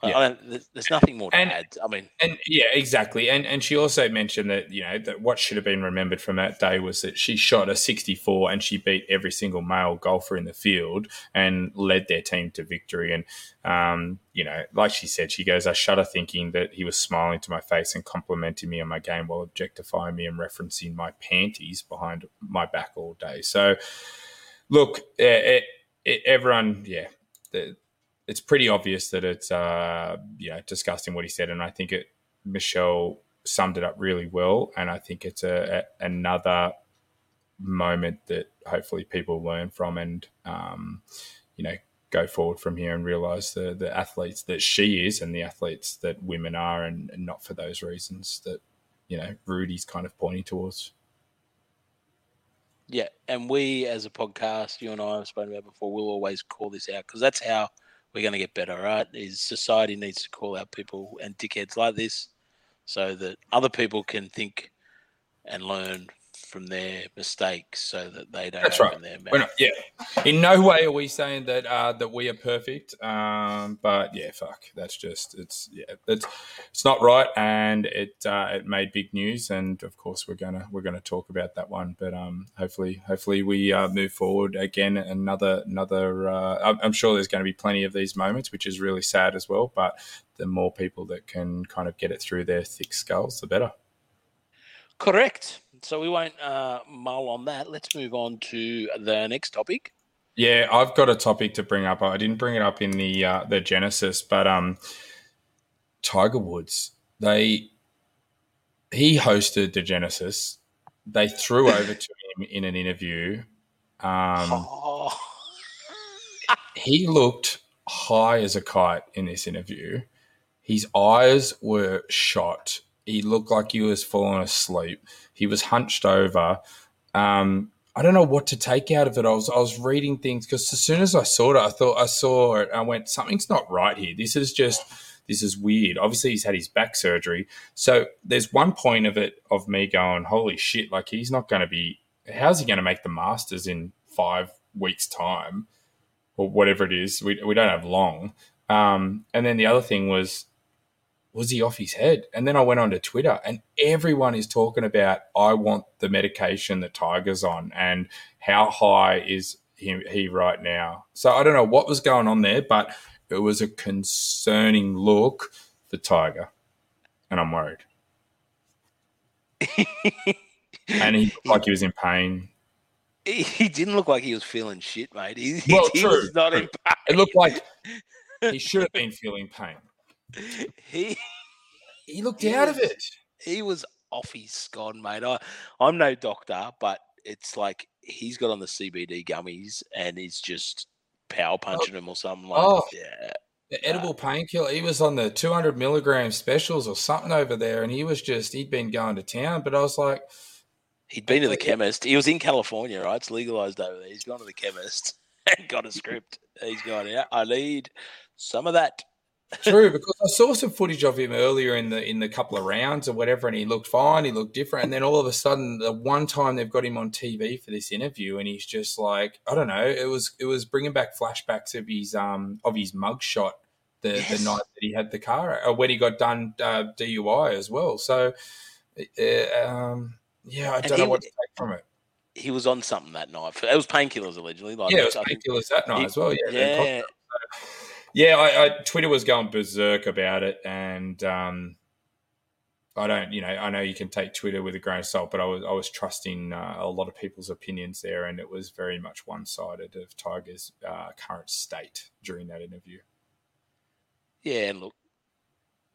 I- Yeah. There's, there's nothing more to And- add. I mean, And yeah, exactly. And and she also mentioned that you know that what should have been remembered from that day was that she shot a 64 and she beat every single male golfer in the field and led their team to victory. And um, you know, like she said, she goes, I shudder thinking that he was smiling to my face and complimenting me on my game while objectifying me and referencing my panties behind my back all day. So, look, it, it, everyone, yeah. The, it's pretty obvious that it's uh, you know disgusting what he said, and I think it Michelle summed it up really well, and I think it's a, a another moment that hopefully people learn from, and um, you know go forward from here and realize the the athletes that she is and the athletes that women are, and, and not for those reasons that you know Rudy's kind of pointing towards. Yeah, and we as a podcast, you and I have spoken about before, we'll always call this out because that's how we're going to get better, right? Is society needs to call out people and dickheads like this so that other people can think and learn from their mistakes so that they don't That's right. not, yeah, in no way are we saying that uh, that we are perfect. Um, but yeah, fuck, that's just it's yeah, it's it's not right, and it uh, it made big news, and of course we're gonna we're gonna talk about that one. But um, hopefully hopefully we uh, move forward again. Another another. Uh, I'm sure there's going to be plenty of these moments, which is really sad as well. But the more people that can kind of get it through their thick skulls, the better. Correct. So we won't uh, mull on that. Let's move on to the next topic. Yeah, I've got a topic to bring up. I didn't bring it up in the uh, the Genesis, but um, Tiger Woods they he hosted the Genesis. They threw over to him in an interview. Um, oh, he looked high as a kite in this interview. His eyes were shot. He looked like he was falling asleep. He was hunched over. Um, I don't know what to take out of it. I was I was reading things because as soon as I saw it, I thought I saw it. I went, something's not right here. This is just this is weird. Obviously, he's had his back surgery. So there's one point of it of me going, holy shit! Like he's not going to be. How's he going to make the Masters in five weeks' time, or whatever it is? We we don't have long. Um, and then the other thing was, was he off his head? And then I went onto Twitter, and everyone is talking about, I want the medication that Tiger's on, and how high is he, he right now. So I don't know what was going on there, but it was a concerning look for Tiger, and I'm worried. And he looked like he was in pain. he, he didn't look like he was feeling shit, mate. He, he- Well, he true, was not true. in pain. It looked like he should have been feeling pain. he He looked He out of it. he was off his scon, mate. I, I'm no doctor, but it's like he's got on the CBD gummies and he's just power oh. punching him or something like Oh. yeah. The edible uh, painkiller. He was on the 200 milligram specials or something over there, and he was just, he'd been going to town. But I was like, He'd been to the chemist. He was in California, right? It's legalized over there. He's gone to the chemist and got a script. He's gone, yeah, I need some of that. True, because I saw some footage of him earlier in the in the couple of rounds or whatever, and he looked fine. He looked different, and then all of a sudden, the one time they've got him on TV for this interview, and he's just like, I don't know. It was it was bringing back flashbacks of his um of his mugshot the Yes. the night that he had the car or when he got done uh, DUI as well. So, uh, um, yeah, I don't he know what to take from it. He was on something that night. It was painkillers allegedly. Like Yeah, it was painkillers that night he- as well. Yeah, yeah. Yeah, I, I, Twitter was going berserk about it, and um, I don't, you know, I know you can take Twitter with a grain of salt, but I was I was trusting uh, a lot of people's opinions there, and it was very much one sided of Tiger's uh, current state during that interview. Yeah, and look,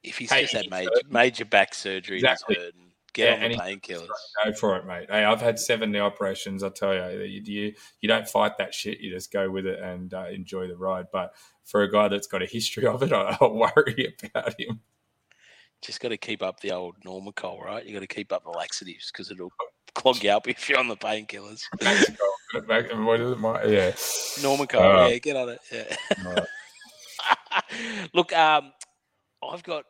if he's Hey, just had major, major back surgery, Exactly. and get Yeah, on the painkillers. Go for it, mate. Hey, I've had seven knee operations. I tell you, you you, you don't fight that shit. You just go with it and uh, enjoy the ride. But for a guy that's got a history of it, I, I worry about him. Just got to keep up the old Normacol, right? You got to keep up the laxatives because it'll clog you up if you're on the painkillers. Back- what is it, my- yeah. Normacol, Uh, yeah, get on it. Yeah. Right. Look, um, I've got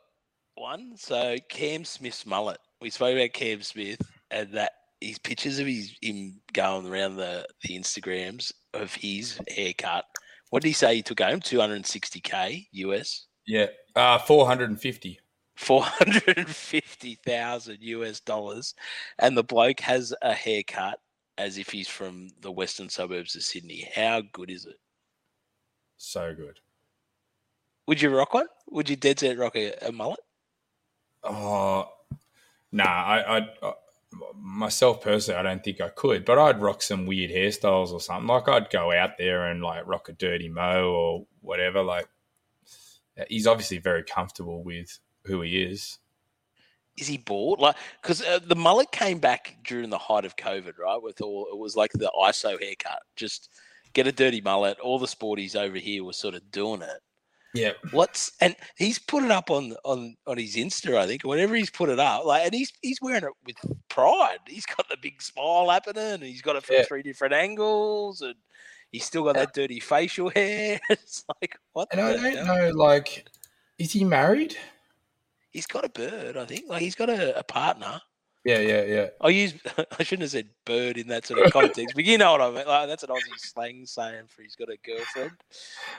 one. So Cam Smith's mullet. We spoke about Cam Smith and that his pictures of his him going around the, the Instagrams of his haircut. What did he say he took home? 260k US. Yeah, uh, four hundred and fifty. 450,000 US dollars. And the bloke has a haircut as if he's from the western suburbs of Sydney. How good is it? So good. Would you rock one? Would you dead set rock a, a mullet? Oh, nah. I, I, I, myself personally, I don't think I could, but I'd rock some weird hairstyles or something. Like I'd go out there and like rock a dirty mo or whatever. Like he's obviously very comfortable with who he is. Is he bored? Like, because uh, the mullet came back during the height of COVID, right? With all, it was like the ISO haircut. Just get a dirty mullet. All the sporties over here were sort of doing it. Yeah. What's and he's put it up on on on his Insta, I think, whenever he's put it up. Like, and he's he's wearing it with pride. He's got the big smile happening. And he's got it from Yeah. three different angles, and he's still got that dirty facial hair. it's like what? And I don't hell? know, like, is he married? He's got a bird, I think. Like he's got a, a partner. Yeah, yeah, yeah. I use I shouldn't have said bird in that sort of context, but you know what I mean. Like that's an Aussie slang saying for he's got a girlfriend.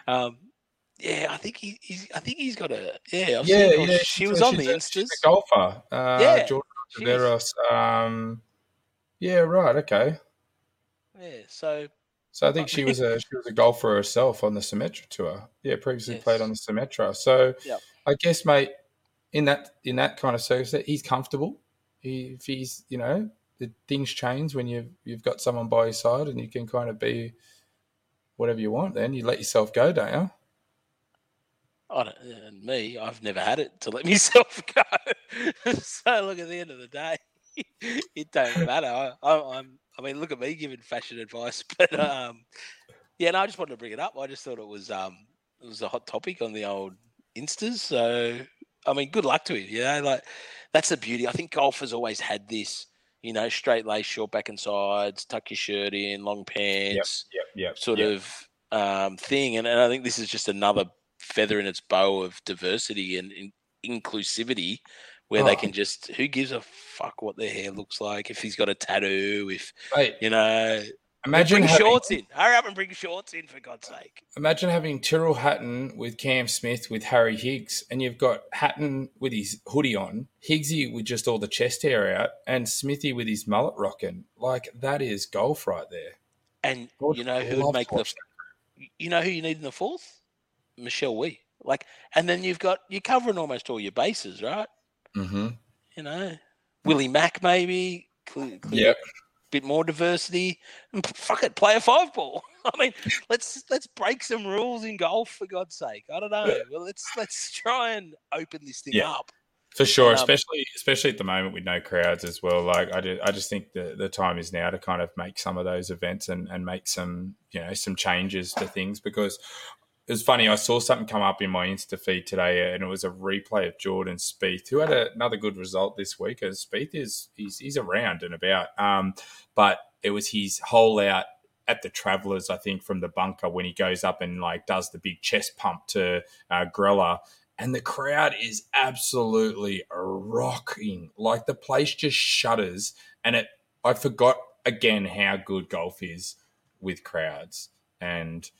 Um, yeah, I think he, he's I think he's got a yeah. I've yeah, seen yeah. she was on the a- instas. a golfer. Uh, Yeah, Jordan she Um, yeah, right. Okay. Yeah, so So I think she was a she was a golfer herself on the Symetra tour. Yeah, previously played on the Symetra. So Yep. I guess, mate, in that in that kind of circumstance, he's comfortable. He, if he's you know the things change when you've you've got someone by your side and you can kind of be whatever you want. Then you let yourself go, don't you? I don't, and me, I've never had it to let myself go. so look, at the end of the day, it don't matter. I, I'm, I mean, look at me giving fashion advice, but um, yeah, no, I just wanted to bring it up. I just thought it was um, it was a hot topic on the old instas. So I mean, good luck to him. You know, like that's the beauty. I think golf has always had this. You know, straight lace, short back and sides, tuck your shirt in, long pants Yep. Yep. sort of um, thing. And, and I think this is just another feather in its bow of diversity and, in inclusivity where they Oh. can just, who gives a fuck what their hair looks like? If he's got a tattoo, if, Mate, you know, imagine bring having, shorts in. Hurry up and bring shorts in for God's sake. Imagine having Tyrrell Hatton with Cam Smith with Harry Higgs, and you've got Hatton with his hoodie on, Higgsy with just all the chest hair out, and Smithy with his mullet rocking. Like that is golf right there. And God, you know who would make the, you know who you need in the fourth? Michelle Wie. Like, and then you've got, you're covering almost all your bases, right? Mm-hmm. You know, Willie Mack maybe. Cle- Cle- Yep. bit more diversity. And fuck it, play a five ball. I mean, let's let's break some rules in golf for God's sake. I don't know. Well, let's let's try and open this thing Yeah. up. For sure, Um, especially especially at the moment with no crowds as well. Like I, do, I just think the the time is now to kind of make some of those events and, and make some you know some changes to things because it was funny. I saw something come up in my Insta feed today, and it was a replay of Jordan Spieth, who had a, another good result this week. As Spieth is he's, he's around and about, um, but it was his hole out at the Travelers, I think, from the bunker when he goes up and like does the big chest pump to uh, Greller and the crowd is absolutely rocking. Like the place just shudders, and it. I forgot again how good golf is with crowds, and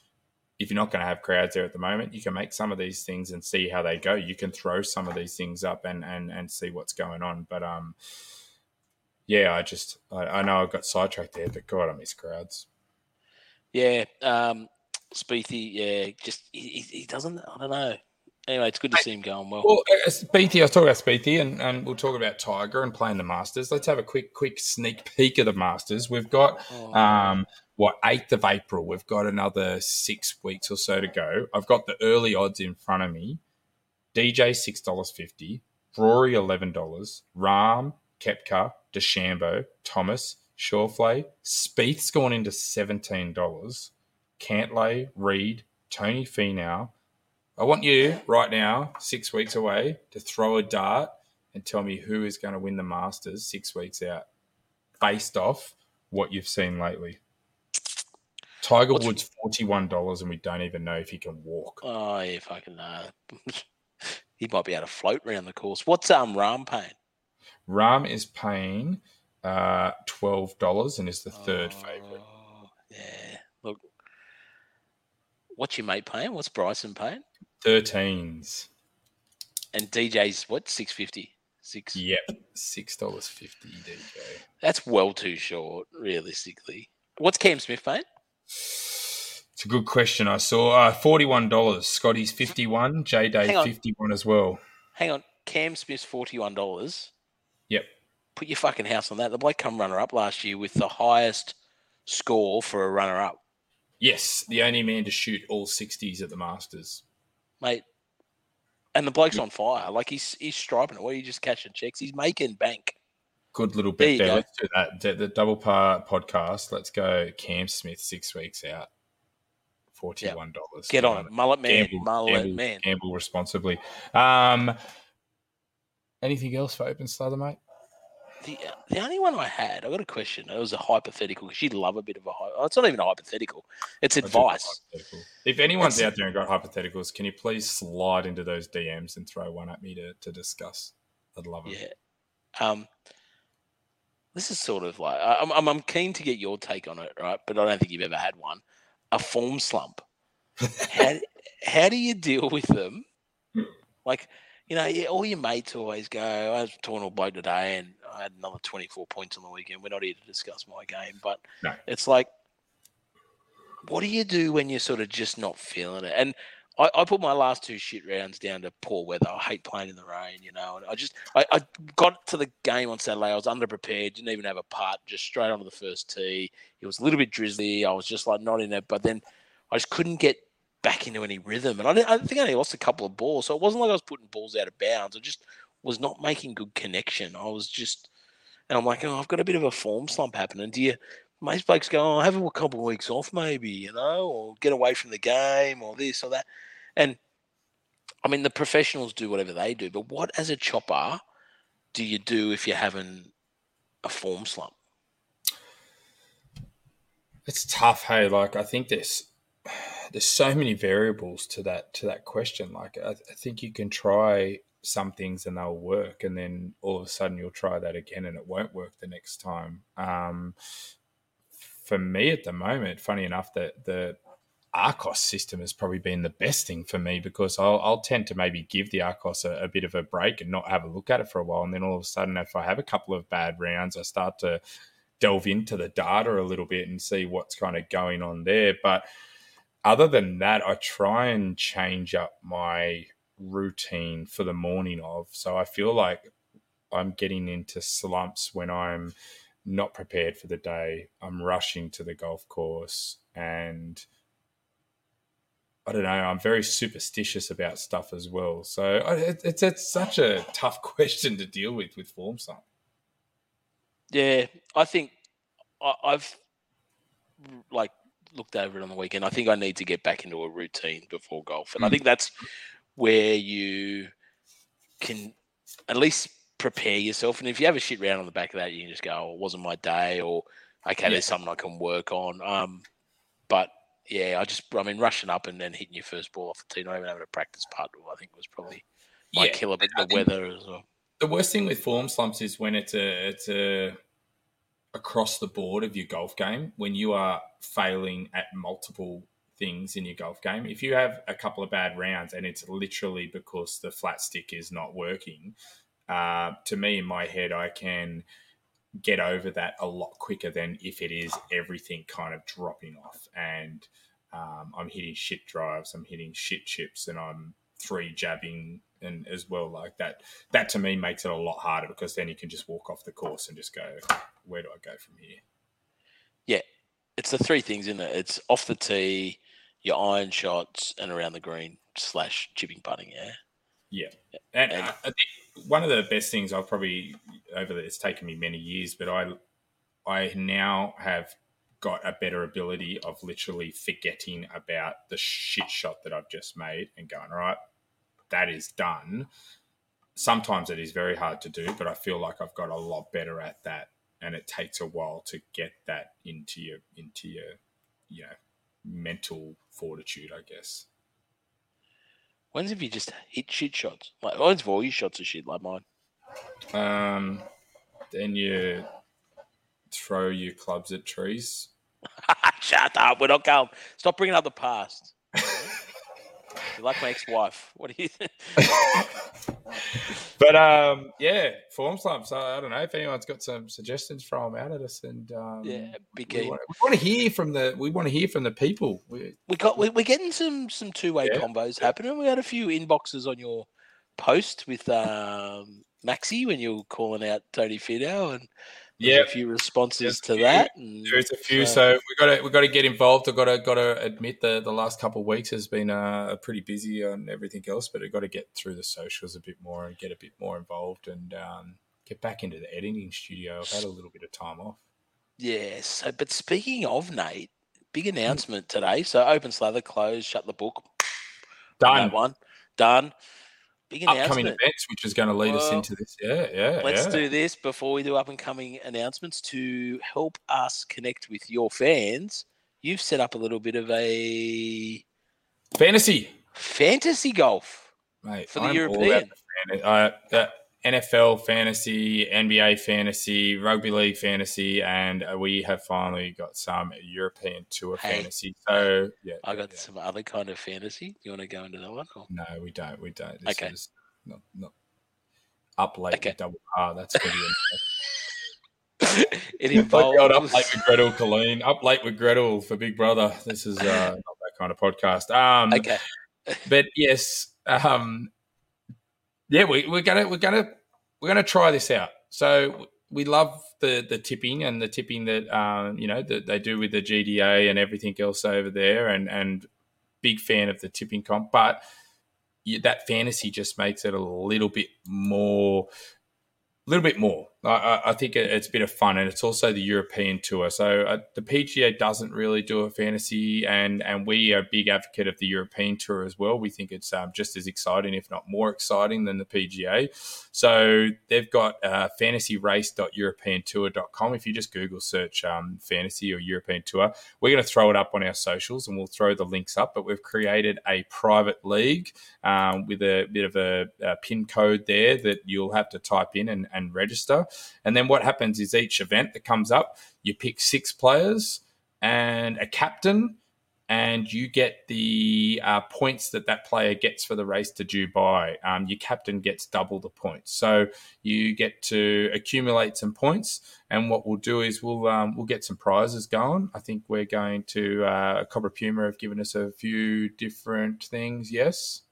if you're not going to have crowds there at the moment, you can make some of these things and see how they go. You can throw some of these things up and and and see what's going on. But um, yeah, I just I, I know I got sidetracked there, but God, I miss crowds. Yeah, um, Spiethy. Yeah, just he, he doesn't. I don't know. Anyway, it's good to see him going well. Well, uh, Spiethy, I was talking about Spiethy, and, and we'll talk about Tiger and playing the Masters. Let's have a quick, quick sneak peek of the Masters. We've got Oh, um, what eighth of April. We've got another six weeks or so to go. I've got the early odds in front of me. DJ six dollars fifty, Rory eleven dollars, Rahm, Koepka, DeChambeau, Thomas, Schauffele, Spieth's gone into seventeen dollars, Cantlay, Reed, Tony Finau. I want you right now, six weeks away, to throw a dart and tell me who is going to win the Masters six weeks out, based off what you've seen lately. Tiger What's- Woods forty one dollars, and we don't even know if he can walk. oh yeah, fucking uh, he might be able to float around the course. What's um Rahm paying? Rahm is paying uh, twelve dollars and is the third favorite. Oh, Yeah, look. What's your mate paying? What's Bryson paying? Thirteens. And DJ's what? Six fifty. Six. Yep, six dollars fifty DJ. That's well too short, realistically. What's Cam Smith paying? It's a good question. I saw uh, forty-one dollars. Scotty's fifty-one. J Day on. fifty-one as well. Hang on, Cam Smith's forty one dollars. Yep. Put your fucking house on that. The bloke come runner up last year with the highest score for a runner up, Yes, the only man to shoot all sixties at the Masters. mate. And the bloke's on fire. Like he's he's striping it. What are you just cashing checks? He's making bank. Good little There bet there. Let's do that. The, the double par podcast. Let's go. Cam Smith six weeks out. forty-one dollars. Get on it, mullet man, Gamble, mullet gamble, man. gamble responsibly. Um, anything else for open slather, mate? The, the only one I had, I got a question. It was a hypothetical because she'd love a bit of a. Oh, it's not even a hypothetical. It's advice. If anyone's It's- out there and got hypotheticals, can you please slide into those DMs and throw one at me to, to discuss? I'd love it. Yeah. Um, this is sort of like I- I'm, I'm I'm keen to get your take on it, right? But I don't think you've ever had one. A form slump. how how do you deal with them? Like, you know, all your mates always go. I was talking to a bloke today, and I had another 24 points on the weekend. We're not here to discuss my game, but No. it's like, what do you do when you're sort of just not feeling it? And I, I put my last two shit rounds down to poor weather. I hate playing in the rain, you know. And I just, I, I got to the game on Saturday. I was underprepared, didn't even have a putt, just straight onto the first tee. It was a little bit drizzly. I was just like not in it, but then I just couldn't get back into any rhythm. And I, I think I only lost a couple of balls, so it wasn't like I was putting balls out of bounds. I just was not making good connection. I was just, and I'm like, oh, I've got a bit of a form slump happening. Do you? Most blokes go, oh, have a couple of weeks off, maybe, you know, or get away from the game, or this or that. And I mean, the professionals do whatever they do, but what as a chopper do you do if you're having a form slump? It's tough, hey. Like I think there's there's so many variables to that to that question. Like I, I think you can try some things and they'll work, and then all of a sudden you'll try that again and it won't work the next time. Um, for me at the moment, funny enough, that the Arccos system has probably been the best thing for me because I'll, I'll tend to maybe give the Arccos a, a bit of a break and not have a look at it for a while, and then all of a sudden, if I have a couple of bad rounds, I start to delve into the data a little bit and see what's kind of going on there. But other than that, I try and change up my routine for the morning of. So I feel like I'm getting into slumps when I'm not prepared for the day. I'm rushing to the golf course and I don't know. I'm very superstitious about stuff as well. So it, it's it's such a tough question to deal with with form slump. Yeah, I think I, I've like looked over it on the weekend. I think I need to get back into a routine before golf, and I Mm. think that's where you can at least prepare yourself. And if you have a shit round on the back of that, you can just go, oh, "It wasn't my day," or "Okay, Yeah. there's something I can work on." Um, but yeah, I just I mean rushing up and then hitting your first ball off the tee, not even having a practice putt, I think was probably my Yeah, killer. But I the weather as well. the worst thing with form slumps is when it's a it's a across the board of your golf game when you are failing at multiple things in your golf game if you have a couple of bad rounds and it's literally because the flat stick is not working uh, to me in my head i can get over that a lot quicker than if it is everything kind of dropping off and um, i'm hitting shit drives i'm hitting shit chips and i'm three jabbing and as well like that that to me makes it a lot harder because then you can just walk off the course and just go, where do I go from here? Yeah, it's the three things in it. It's off the tee, your iron shots, and around the green slash chipping putting. Yeah, Yeah, and And- think one of the best things I've probably over the, it's taken me many years, but I I now have got a better ability of literally forgetting about the shit shot that I've just made and going, right, that is done. Sometimes it is very hard to do, but I feel like I've got a lot better at that, and it takes a while to get that into your into your you know mental fortitude, I guess. When's if you just hit shit shots? Like when's all your shots are shit like mine? Um, then you throw your clubs at trees. Shut up. We're not going. Stop bringing up the past. You're like my ex-wife. What do you think? but um, yeah, form slumps. I, I don't know if anyone's got some suggestions from out at us, and um, yeah, big we key. want, we want to hear from the we want to hear from the people. We, We got. we- We're getting some some two-way Yeah. combos happening. We had a few inboxes on your post with um, Maxi when you were calling out Tony Fido, and yeah, a few responses a to few. that. There's a few. so- So we got to we got to get involved. I've got to got to admit the the last couple of weeks has been uh, pretty busy on everything else, but I've got to get through the socials a bit more and get a bit more involved and um, get back into the editing studio. I've had a little bit of time off. Yeah. So, but speaking of Nate, big announcement today. So open slather, close, shut the book. Done. That one done. Big Upcoming events, which is going to lead us into this. Yeah, yeah. Let's yeah. do this before we do up and coming announcements to help us connect with your fans. You've set up a little bit of a fantasy, fantasy golf mate. for the I'm European. the fan- uh, NFL fantasy, NBA fantasy, rugby league fantasy, and we have finally got some European tour Hey. fantasy. So yeah, I got yeah. some other kind of fantasy. You want to go into that one? Or? No, we don't. We don't. This Okay. is not, not up late Okay. with double R. That's pretty. it like old up late with Gretel Killeen. Up late with Gretel for Big Brother. This is uh, not that kind of podcast. Um, okay. but yes, um, yeah, we, we're gonna we're gonna we're gonna try this out. So we love the the tipping and the tipping that um, you know that they do with the GDA and everything else over there, and and big fan of the tipping comp, but that fantasy just makes it a little bit more. A little bit more. I, I, think it, it's a bit of fun, and it's also the European tour. So uh, the PGA doesn't really do a fantasy, and and we are a big advocate of the European tour as well. We think it's um, just as exciting, if not more exciting, than the PGA. So they've got uh, fantasyrace.europeantour.com. If you just Google search um, fantasy or European tour, we're going to throw it up on our socials, and we'll throw the links up. But we've created a private league um, with a bit of a, a pin code there that you'll have to type in and, and register. And then what happens is each event that comes up, you pick six players and a captain, and you get the uh, points that that player gets for the race to Dubai. Um, your captain gets double the points, so you get to accumulate some points. And what we'll do is we'll um, we'll get some prizes going. I think we're going to uh, Cobra Puma have given us a few different things. Yes.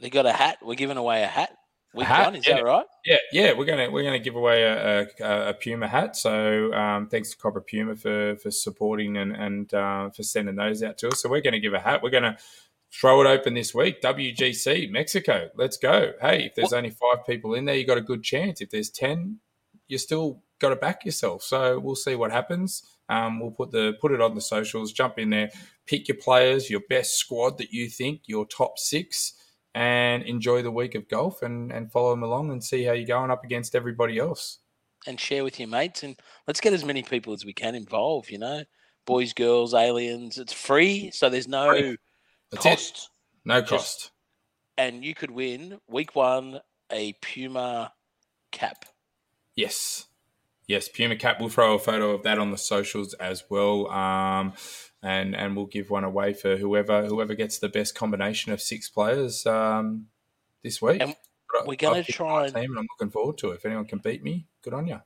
They got a hat. We're giving away a hat. Week hat, one, is yeah. that right? Yeah, yeah, we're gonna we're gonna give away a, a, a Puma hat. So um, thanks to Cobra Puma for for supporting and and uh, for sending those out to us. So we're gonna give a hat. We're gonna throw it open this week. WGC Mexico. Let's go. Hey, if there's only five people in there, you got a good chance. If there's ten, you still got to back yourself. So we'll see what happens. Um, we'll put the put it on the socials. Jump in there, pick your players, your best squad that you think, your top six and enjoy the week of golf and, and follow them along and see how you're going up against everybody else. and share with your mates and let's get as many people as we can involved you know boys girls aliens it's free so there's no Free. That's it. cost No Just- cost. and you could win week one a puma cap Yes. Yes, Puma Cap. We'll throw a photo of that on the socials as well. Um, and and we'll give one away for whoever whoever gets the best combination of six players um, this week. And we're gonna try and- team and I'm looking forward to it. If anyone can beat me, good on you.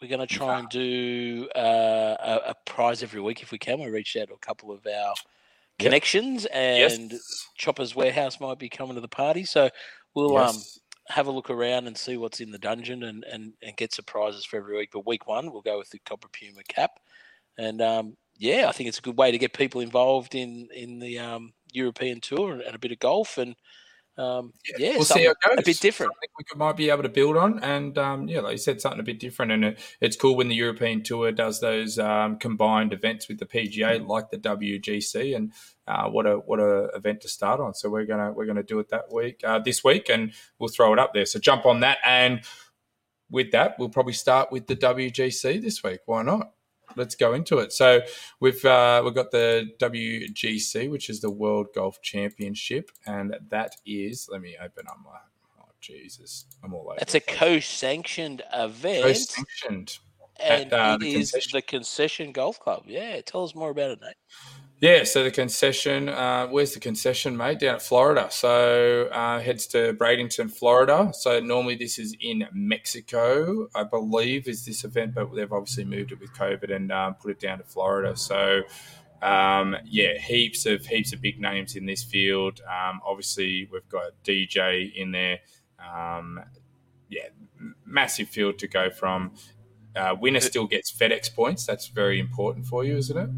we're going to try and do uh, a, a prize every week if we can we reached out to a couple of our connections and yes. chopper's warehouse might be coming to the party so we'll um have a look around and see what's in the dungeon and, and, and get surprises for every week. But week one, we'll go with the Cobra Puma cap. And um, yeah, I think it's a good way to get people involved in, in the um, European tour and, and a bit of golf. And um, yeah, we'll see how it goes. a bit different. Something we could, might be able to build on, and um, yeah, like you said, something a bit different. And it, it's cool when the European Tour does those um, combined events with the PGA, like the WGC, and uh, what a what a event to start on. So we're gonna we're gonna do it that week, uh, this week, and we'll throw it up there. So jump on that, and with that, we'll probably start with the WGC this week. Why not? Let's go into it. So we've uh, we've got the WGC, which is the World Golf Championship, and that is. Let me open up my. Oh Jesus, I'm all over. It's a co-sanctioned event, co-sanctioned. and at, uh, it the is concession. the Concession Golf Club. Yeah, tell us more about it, Nate. Yeah, so the concession, uh, where's the concession, mate? Down at Florida. So uh, heads to Bradenton, Florida. So normally this is in Mexico, I believe, is this event, but they've obviously moved it with COVID and um, put it down to Florida. So um, yeah, heaps of heaps of big names in this field. Um, obviously, we've got DJ in there. Um, yeah, massive field to go from. Uh, winner still gets FedEx points. That's very important for you, isn't it?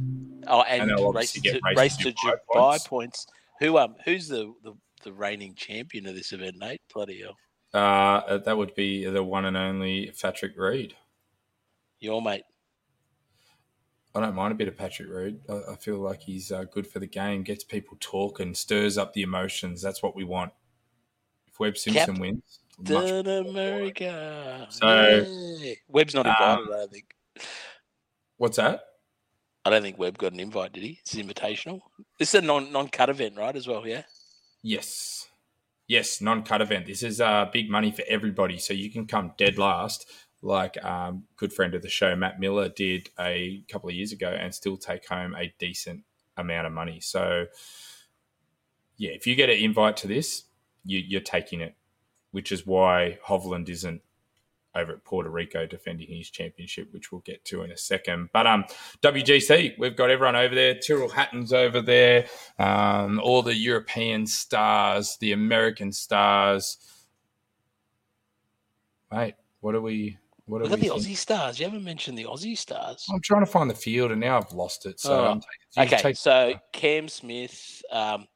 Oh, and, And race to, get race race to Dubai points. points. Who um who's the, the the reigning champion of this event, Nate? Bloody hell. Uh, that would be the one and only Patrick Reed. Your mate. I don't mind a bit of Patrick Reed. I, I feel like he's uh, good for the game, gets people talking, stirs up the emotions. That's what we want. If Webb Simpson Cap- wins, Captain America. So, Yay. Webb's not invited. um, I think. what's that? I don't think Webb got an invite. Did he? It's invitational. This is a non non cut event, right? As well, yeah. Yes. Yes, non cut event. This is uh, big money for everybody. So you can come dead last, like um, good friend of the show, Matt Miller, did a couple of years ago and still take home a decent amount of money. So, yeah, if you get an invite to this, you, you're taking it, which is why Hovland isn't over at Puerto Rico defending his championship, which we'll get to in a second. But um, WGC, we've got everyone over there. Tyrrell Hatton's over there. Um, all the European stars, the American stars. Mate, what are we? What are at we? the Aussie stars. You haven't mentioned the Aussie stars. I'm trying to find the field, and now I've lost it. So Oh, I'm taking, Okay, take- so Cam Smith. Um,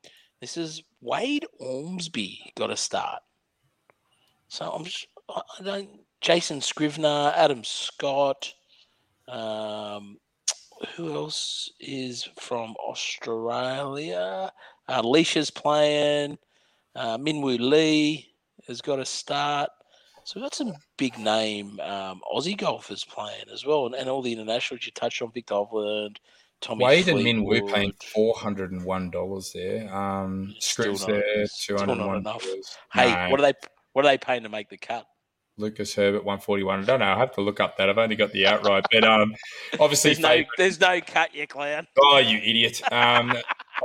this is Wade Ormsby got a start. So I'm just, I don't. Jason Scrivener, Adam Scott. Um, who else is from Australia? Uh, Leisha's playing. Uh, Minwoo Lee has got a start. So we've got some big name um, Aussie golfers playing as well, and, and all the internationals you touched on, Viktor Hovland, Tommy Wade and Min Woo Fleetwood. paying four hundred and one dollars there. Um, Still Scripps not- there, two hundred one. Hey, what are they? What are they paying to make the cut? Lucas Herbert one forty one. I don't know. I have to look up that. I've only got the outright, but um, obviously There's no, there's no cut, you clown. Oh, you idiot. Um,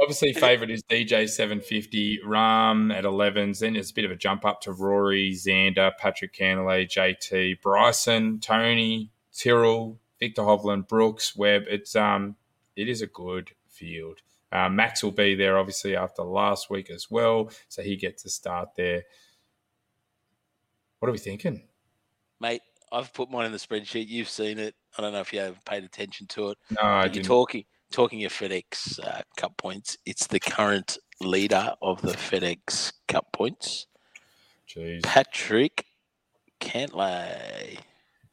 obviously, favourite is DJ 750, Rahm at 11s. Then there's a bit of a jump up to Rory, Xander, Patrick Cantlay, JT, Bryson, Tony, Tyrrell, Viktor Hovland, Brooks, Webb. It's um, it is a good field. Uh, Max will be there obviously after last week as well, so he gets a start there. What are we thinking? Mate, I've put mine in the spreadsheet. You've seen it. I don't know if you have paid attention to it. No, I But you're didn't. talking talking of FedEx uh, Cup points. It's the current leader of the FedEx Cup points, Jeez. Patrick Cantlay.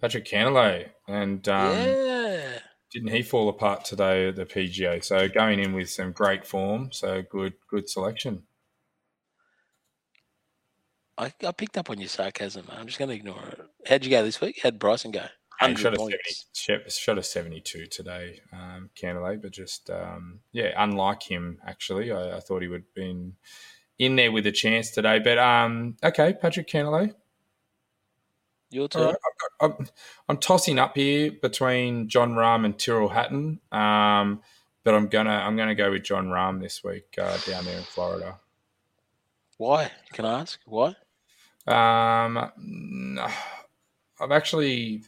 Patrick Cantlay and um, yeah, didn't he fall apart today at the PGA? So going in with some great form, so good, good selection. I, I picked up on your sarcasm. I'm just going to ignore it. How'd you go this week? How'd Bryson go? He 100 shot a, 70, points. shot- a 72 today, um, Cantlay, but just, um, yeah, unlike him, actually. I, I thought he would have been in there with a chance today. But, um, okay, Patrick Cantlay. Your turn. Right, got- I'm, I'm tossing up here between Jon Rahm and Tyrrell Hatton, um, but I'm gonna I'm gonna go with Jon Rahm this week uh, down there in Florida. Why? Can I ask? Why? Um, I've actually,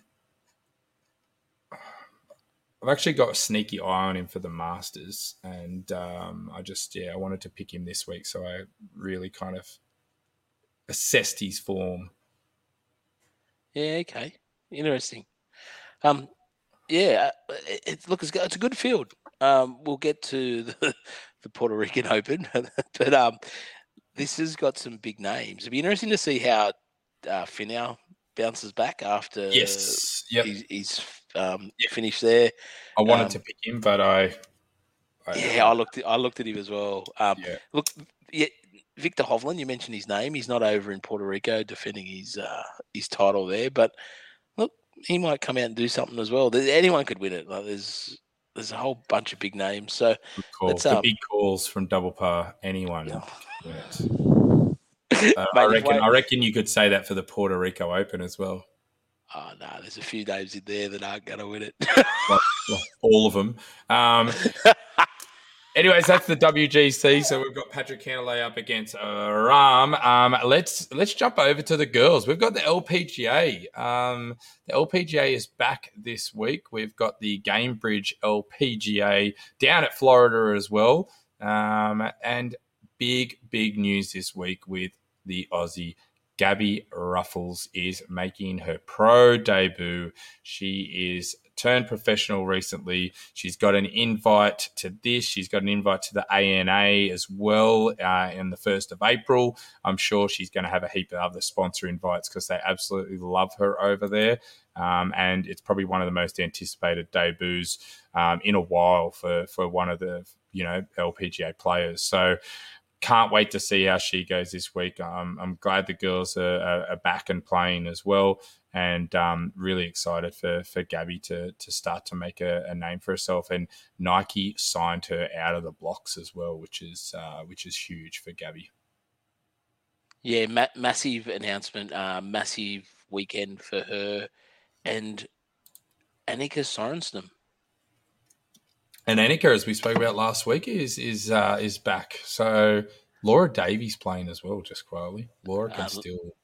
I've actually got a sneaky eye on him for the Masters, and um, I just yeah, I wanted to pick him this week, so I really kind of assessed his form. Yeah, okay. Interesting. Um, yeah, uh, it, look, it's, it's a good field. Um, we'll get to the, the Puerto Rican Open, but um, this has got some big names. It'd be interesting to see how uh, Finau bounces back after Yes, yep. he's, he's um, Yep. finished there. I wanted um, to pick him, but I, I Yeah, I looked. At, I looked at him as well. Um, yeah. Look, yeah, Viktor Hovland. You mentioned his name. He's not over in Puerto Rico defending his uh, his title there, but look, he might come out and do something as well. Anyone could win it. Like, there's there's a whole bunch of big names. So Good. Let's, the um, big calls from double par. Anyone? Yeah. Uh, I reckon. I reckon you could say that for the Puerto Rico Open as well. oh no, there's a few names in there that aren't going to win it. Well, all of them. Um, anyways, that's the WGC. So we've got Patrick Cantlay up against uh, Rahm. Um, let's let's jump over to the girls. We've got the LPGA. Um, the LPGA is back this week. We've got the Gainbridge LPGA down at Florida as well. Um, and big big news this week with the Aussie. Gabi Ruffels is making her pro debut. She is turned professional recently. She's got an invite to this. She's got an invite to the ANA as well uh, in the 1st of April. I'm sure she's going to have a heap of other sponsor invites because they absolutely love her over there. Um, and it's probably one of the most anticipated debuts um, in a while for, for one of the, you know, LPGA players. So, can't wait to see how she goes this week. Um, I'm glad the girls are, are, are, back and playing as well, and um, really excited for for Gabi to to start to make a, a, name for herself. And Nike signed her out of the blocks as well, which is uh, which is huge for Gabi. Yeah, ma- massive announcement, uh, massive weekend for her, and Annika Sorenstam and Annika, as we spoke about last week, is is uh, is back. So Laura Davies playing as well, just quietly. Laura can uh, still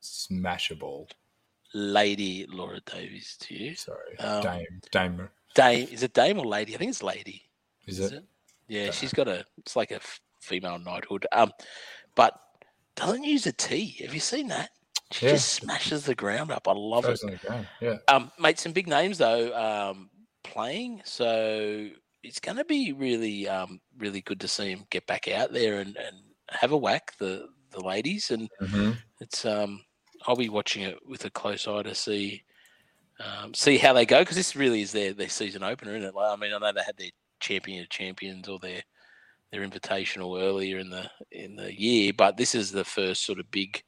smash a ball. Lady Laura Davies to you. Sorry, um, Dame. Dame. Dame. Is it Dame or Lady? I think it's Lady. Is, is it? it? Yeah, she's got a. It's like a female knighthood. Um, but doesn't use a T. Have you seen that? She yeah. just smashes the ground up. I love it. Yeah. Um, mate, some big names though. Um, playing. So it's going to be really, um, really good to see him get back out there and, and have a whack the the ladies. And mm-hmm. it's um, I'll be watching it with a close eye to see um, see how they go because this really is their their season opener, isn't it? Like, I mean, I know they had their champion of champions or their their invitational earlier in the in the year, but this is the first sort of big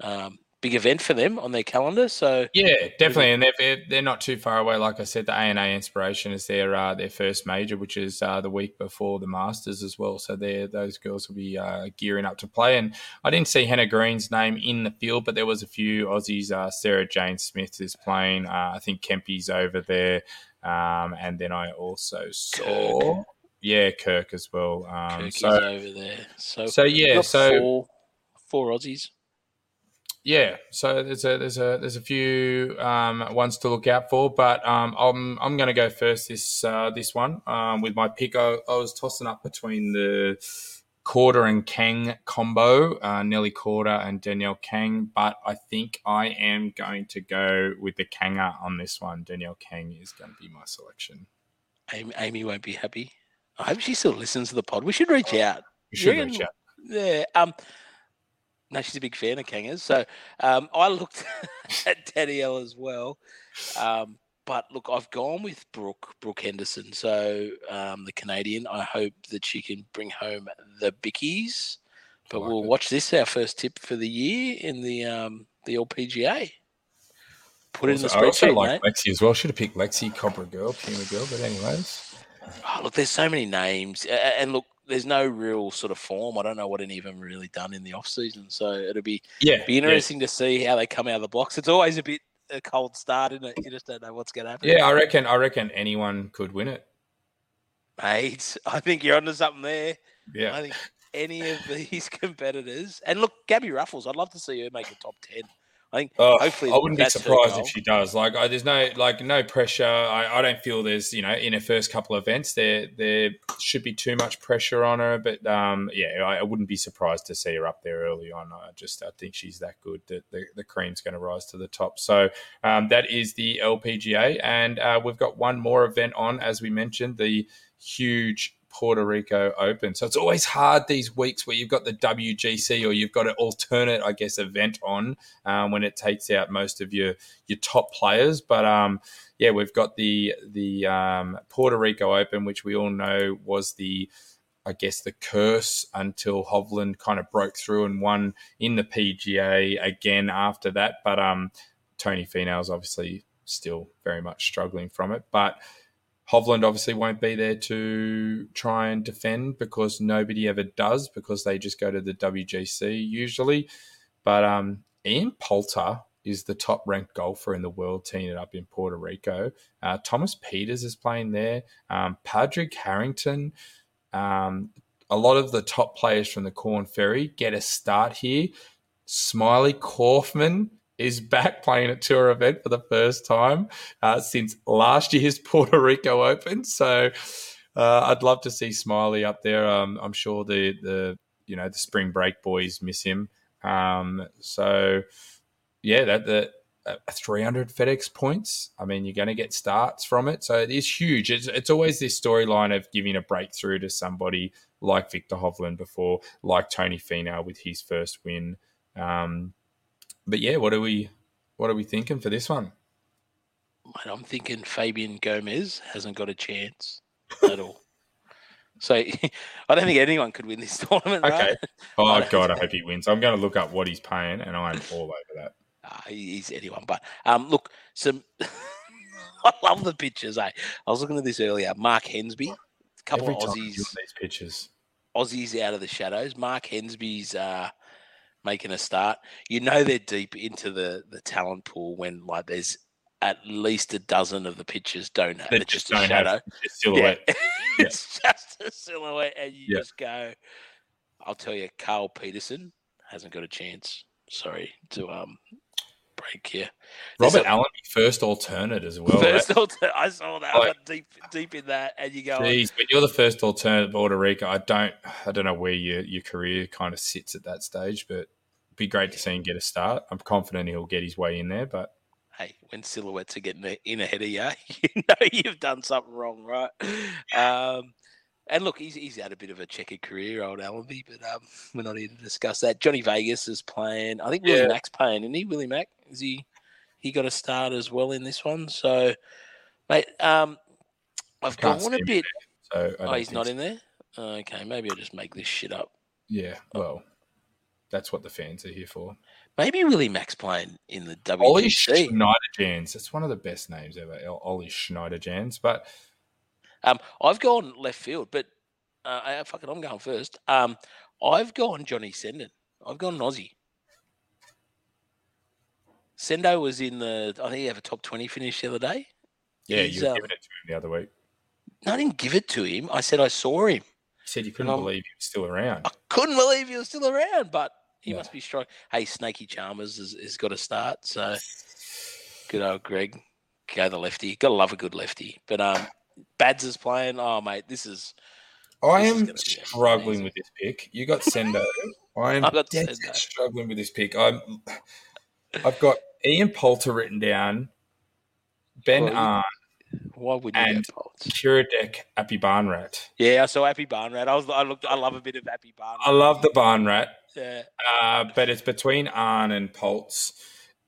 um, big event for them on their calendar. So yeah, definitely, and they're they're not too far away. Like I said, the ANA Inspiration is their uh, their first major, which is uh, the week before the Masters as well. So there, those girls will be uh, gearing up to play. And I didn't see Hannah Green's name in the field, but there was a few Aussies. Uh, Sarah Jane Smith is playing. Uh, I think Kempy's over there, um, and then I also saw. Kirk. Yeah, Kirk as well. Um, Kirk so, over there. So, so yeah, so four, four Aussies yeah, so there's a there's a there's a few um, ones to look out for, but um, I'm I'm going to go first this uh, this one um, with my pick. I, I, was tossing up between the Korda and Kang combo, uh, Nelly Korda and Danielle Kang, but I think I am going to go with the Kanger on this one. Danielle Kang is going to be my selection. Amy, Amy won't be happy. I hope she still listens to the pod. We should reach out. We should reach out. Yeah. Um, no, she's a big fan of Kangers. So um, I looked at Danielle as well. Um, but look, I've gone with Brooke, Brooke Henderson. So um, the Canadian, I hope that she can bring home the bickies. But like we'll it. watch this, our first tip for the year in the um, the LPGA. Put it in the spreadsheet, I also like mate. Lexi as well. Should have picked Lexi, Cobra Girl, Puma Girl. But anyways. Oh, look, there's so many names. And look, there's no real sort of form. I don't know what any of them really done in the off season, so it'll be yeah be interesting yeah. to see how they come out of the blocks. It's always a bit a cold start, isn't it? You just don't know what's going to happen. Yeah, I reckon. I reckon anyone could win it, mate. I think you're onto something there. Yeah, I think any of these competitors, and look, Gabi Ruffels. I'd love to see her make a top ten. I think hopefully I wouldn't be surprised if she does. Like, I, there's no like no pressure. I, I, don't feel there's you know in her first couple of events there there should be too much pressure on her. But um, yeah, I, I, wouldn't be surprised to see her up there early on. I just I think she's that good that the, the cream's going to rise to the top. So um, that is the LPGA, and uh, we've got one more event on as we mentioned the huge Puerto Rico Open. So it's always hard these weeks where you've got the WGC or you've got an alternate, I guess, event on um, when it takes out most of your your top players. But um, yeah, we've got the the um, Puerto Rico Open, which we all know was the I guess the curse until Hovland kind of broke through and won in the PGA again after that. But um, Tony Finau's obviously still very much struggling from it. But Hovland obviously won't be there to try and defend because nobody ever does because they just go to the WGC usually. But um, Ian Poulter is the top ranked golfer in the world teeing it up in Puerto Rico. Uh, Thomas Pieters is playing there. Um, Padraig Harrington. Um, a lot of the top players from the Corn Ferry get a start here. Smylie Kaufman is back playing a tour event for the first time uh, since last year's Puerto Rico Open. So uh, I'd love to see Smylie up there. Um, I'm sure the the you know the spring break boys miss him. Um, so yeah, that, that uh, 300 FedEx points. I mean, you're going to get starts from it. So it is huge. It's, it's always this storyline of giving a breakthrough to somebody like Viktor Hovland before, like Tony Finau with his first win. Um, but yeah, what are we what are we thinking for this one? Mate, I'm thinking Fabian Gomez hasn't got a chance at all. So I don't think anyone could win this tournament. Okay. Right? Oh God, I hope he wins. I'm going to look up what he's paying, and I'm all over that. Uh, he's anyone, but um, look, some. I love the pictures. Eh? I was looking at this earlier. Mark Hensby, a couple Every of Aussies. These pictures. Aussies out of the shadows. Mark Hensby's uh, making a start. You know they're deep into the the talent pool when like there's at least a dozen of the pictures don't have just, just a shadow. A silhouette. Yeah. it's just a silhouette, and you yeah. just go. I'll tell you, Carl Pettersson hasn't got a chance. Sorry to um break here. Robert a, Allen, first alternate as well. First right? alternate. I saw that. Like, deep deep in that, and you go. Geez, but you're the first alternate Puerto Rico. I don't. I don't know where your your career kind of sits at that stage, but be great to see him get a start. I'm confident he'll get his way in there, but hey, when silhouettes are getting in ahead of you, you know you've done something wrong, right? Um, and look, he's, he's had a bit of a checkered career, old Allenby, but um, we're not here to discuss that. Johnny Vegas is playing. I think Willie yeah. Mack's playing, isn't he? Willie Mack is he? He got a start as well in this one. So, mate, um, I've gone a bit. There, so oh, he's not so. in there. Okay, maybe I'll just make this shit up. Yeah, well, that's what the fans are here for. Maybe Willie Max playing in the WGC. Ollie Schniederjans. That's one of the best names ever. Ollie Schniederjans. But um, I've gone left field, but uh, I, fucking, I'm going first. Um, I've gone Johnny Senden. I've gone Aussie. Sendo was in the. I think he had a top twenty finish the other day. Yeah, He's, you uh, given it to him the other week. No, I didn't give it to him. I said I saw him. Said you couldn't believe he was still around. I couldn't believe he was still around, but he must be strong. Hey, Snaky Chalmers has, has got to start. So good old Greg. Go the lefty. Got to love a good lefty. But um, Bads is playing. Oh, mate, this is. I this am is struggling with this pick. You got Sendo. I am dead struggling with this pick. I'm. I've got Ian Poulter written down. Ben Arn. Why would you and Kiradech Aphibarnrat. Yeah, I saw Aphibarnrat. I was I looked I love a bit of Aphibarnrat. I love the Barnrat. Yeah. Uh, but it's between Arn and Pultz.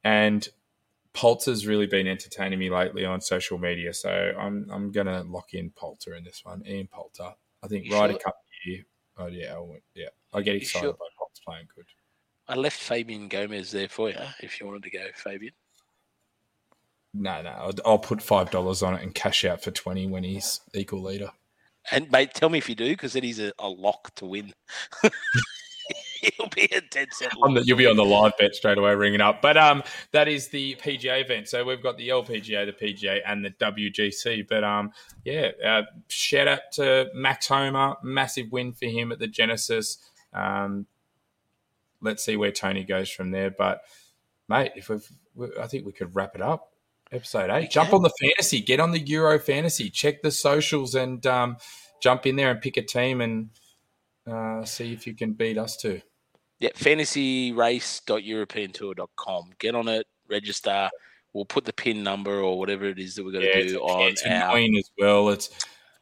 And Pultz has really been entertaining me lately on social media. So I'm I'm gonna lock in Poulter in this one. Ian Poulter. I think right sure? a couple year. Oh yeah, I went, yeah. I get excited sure? by Pultz playing good. I left Fabian Gomez there for you if you wanted to go, Fabian. No, no, I'll, I'll put five dollars on it and cash out for twenty when he's equal leader. And mate, tell me if you do, because it is a, a lock to win. He'll be a dead set. The, you'll be on the live bet straight away, ringing up. But um, that is the PGA event. So we've got the LPGA, the PGA, and the WGC. But um, yeah, uh, shout out to Max Homa, massive win for him at the Genesis. Um, let's see where Tony goes from there. But mate, if we've, I think we could wrap it up. Episode eight. Jump on the fantasy. Get on the Euro fantasy. Check the socials and um, jump in there and pick a team and uh, see if you can beat us too. Yeah, fantasyrace.europeantour.com. Get on it, register. We'll put the pin number or whatever it is that we're going to yeah, do on it's our... as well. It's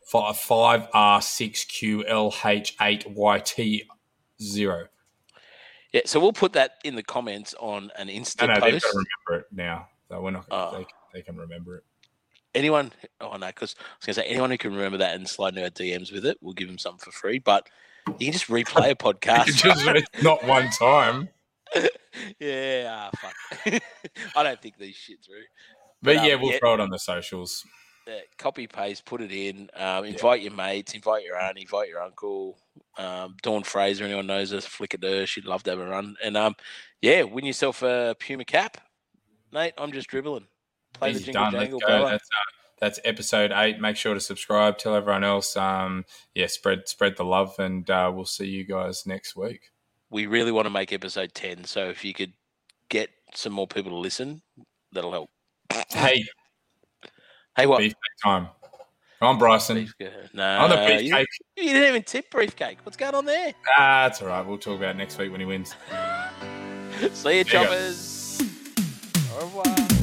five R six Q L H eight Y T zero. Yeah, so we'll put that in the comments on an Insta no, no, post. They've got to remember it now. So we're not. Uh, they, they can remember it anyone, oh no, because I was going to say anyone who can remember that and slide into our DMs with it, we'll give them something for free. But you can just replay a podcast. just, not one time. yeah, ah, fuck. I don't think these shit through. But, but yeah, um, we'll yeah, throw it on the socials. Yeah, copy paste, put it in. Um, invite yeah. your mates, invite your aunt, invite your uncle. Um, Dawn Fraser, anyone knows us, flick at her. She'd love to have a run. And um, yeah, win yourself a Puma cap, mate. I'm just dribbling. Play Easy the jingle done. jangle. That's, uh, that's episode eight. Make sure to subscribe. Tell everyone else. Um, yeah, spread spread the love, and uh, we'll see you guys next week. We really want to make episode ten, so if you could get some more people to listen, that'll help. Hey, hey, what? Beefcake time. I'm Bryson. No, I'm the beefcake. You, you didn't even tip briefcake. What's going on there? Ah, that's all right. We'll talk about next week when he wins. see you, choppers. Au revoir.